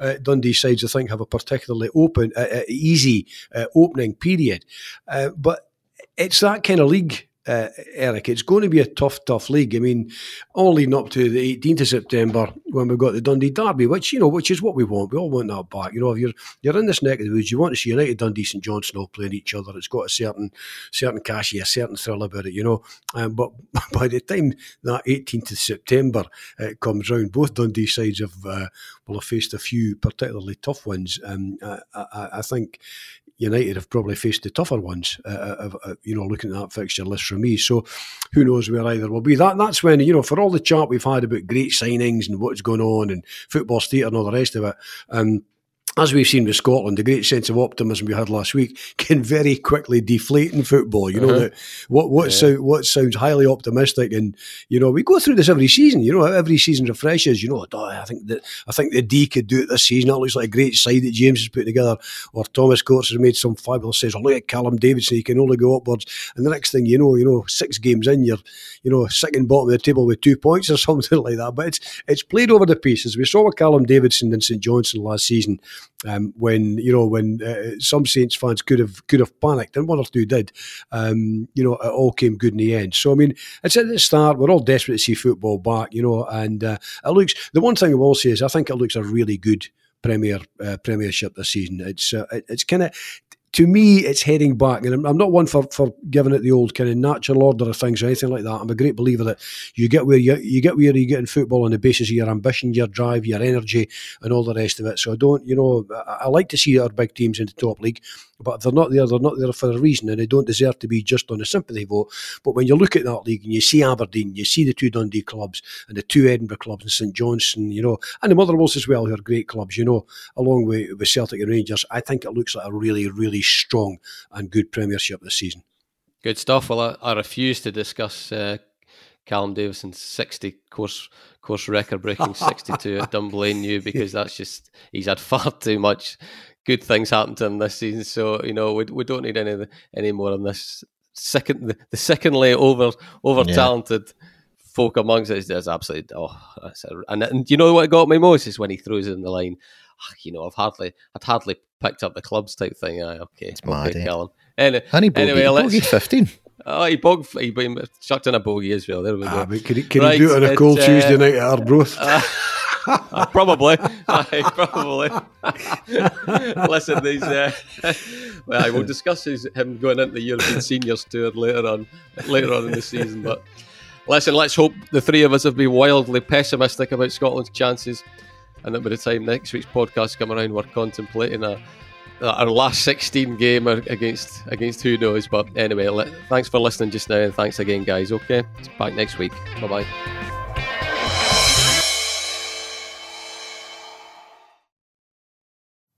B: Uh, Dundee sides, I think, have a particularly open, uh, uh easy uh, opening period, but it's that kind of league uh, Eric, it's going to be a tough, tough league. I mean, all leading up to the 18th of September when we've got the Dundee Derby, which you know, which is what we want. We all want that back. You know, if you're you're in this neck of the woods, you want to see United, Dundee, St Johnstone all playing each other. It's got a certain certain cachet, a certain thrill about it. You know, um, but by the time that 18th of September uh, comes round, both Dundee sides have uh, will have faced a few particularly tough ones. Um, I, I, I think United have probably faced the tougher ones, uh, uh, uh, you know, looking at that fixture list for me. So who knows where either will be. That That's when, you know, for all the chat we've had about great signings and what's going on and football state and all the rest of it, um, as we've seen with Scotland, the great sense of optimism we had last week can very quickly deflate in football. You know uh-huh. that what what, yeah. sound, what sounds highly optimistic, and you know we go through this every season. You know every season refreshes. You know, oh, I think that I think the Dee could do it this season. That looks like a great side that James has put together. Or Thomas Courts has made some fabulous says, oh, look at Callum Davidson, he can only go upwards. And the next thing you know, you know, six games in, you're you know second bottom of the table with two points or something like that. But it's it's played over the pieces. We saw with Callum Davidson and St Johnstone last season Um, when you know when uh, some Saints fans could have could have panicked, and one or two did. Um, you know, it all came good in the end. So I mean, it's at the start. We're all desperate to see football back. You know, and uh, it looks. The one thing I will say is, I think it looks a really good Premier uh, Premiership this season. It's uh, it's kind of to me, it's heading back. And I'm, I'm, not one for, for giving it the old kind of natural order of things or anything like that. I'm a great believer that you get where you, you get where you get in football on the basis of your ambition, your drive, your energy, and all the rest of it. So I don't, you know, I, I like to see our big teams in the top league. But if they're not there, they're not there for a reason, and they don't deserve to be just on a sympathy vote. But when you look at that league and you see Aberdeen, you see the two Dundee clubs and the two Edinburgh clubs and St Johnstone, you know, and the Motherwells as well, who are great clubs, you know, along with, with Celtic and Rangers, I think it looks like a really, really strong and good Premiership this season.
A: Good stuff. Well, I, I refuse to discuss uh, Callum Davidson's 60 course course record breaking 62 at Dunblane New because that's just he's had far too much good things happen to him this season. So you know we, we don't need any any more on this second the, the secondly over over talented yeah. folk amongst us. There's absolutely oh a, and, and you know what got me most is when he throws in the line. Oh, you know I've hardly I'd hardly picked up the clubs type thing. Aye, okay,
C: it's mad,
A: okay,
C: Callum.
A: Anyway,
C: and he bogeyed, anyway, he fifteen.
A: Oh, he bogged, he, he chucked in a bogey as well. There we go. Ah,
B: can he, can right, he do it on a cold uh, Tuesday night at Arbroath? Uh,
A: uh, probably, probably. Listen, these. Uh, well, I will discuss his, him going into the European Seniors Tour later on, later on in the season. But listen, let's hope the three of us have been wildly pessimistic about Scotland's chances, and that by the time next week's podcast come around, we're contemplating a our last 16 game against against who knows. But anyway, thanks for listening just now, and thanks again, guys. Okay, back next week. Bye bye.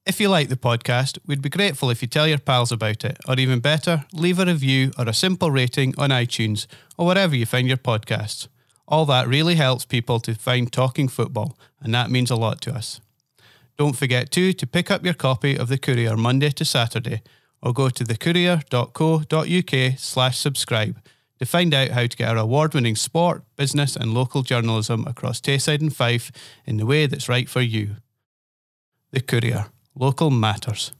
E: If you like the podcast, we'd be grateful if you tell your pals about it, or even better, leave a review or a simple rating on iTunes or wherever you find your podcasts. All that really helps people to find Talking Football, and that means a lot to us. Don't forget too to pick up your copy of The Courier Monday to Saturday, or go to thecourier.co.uk slash subscribe to find out how to get our award-winning sport, business and local journalism across Tayside and Fife in the way that's right for you. The Courier. Local matters.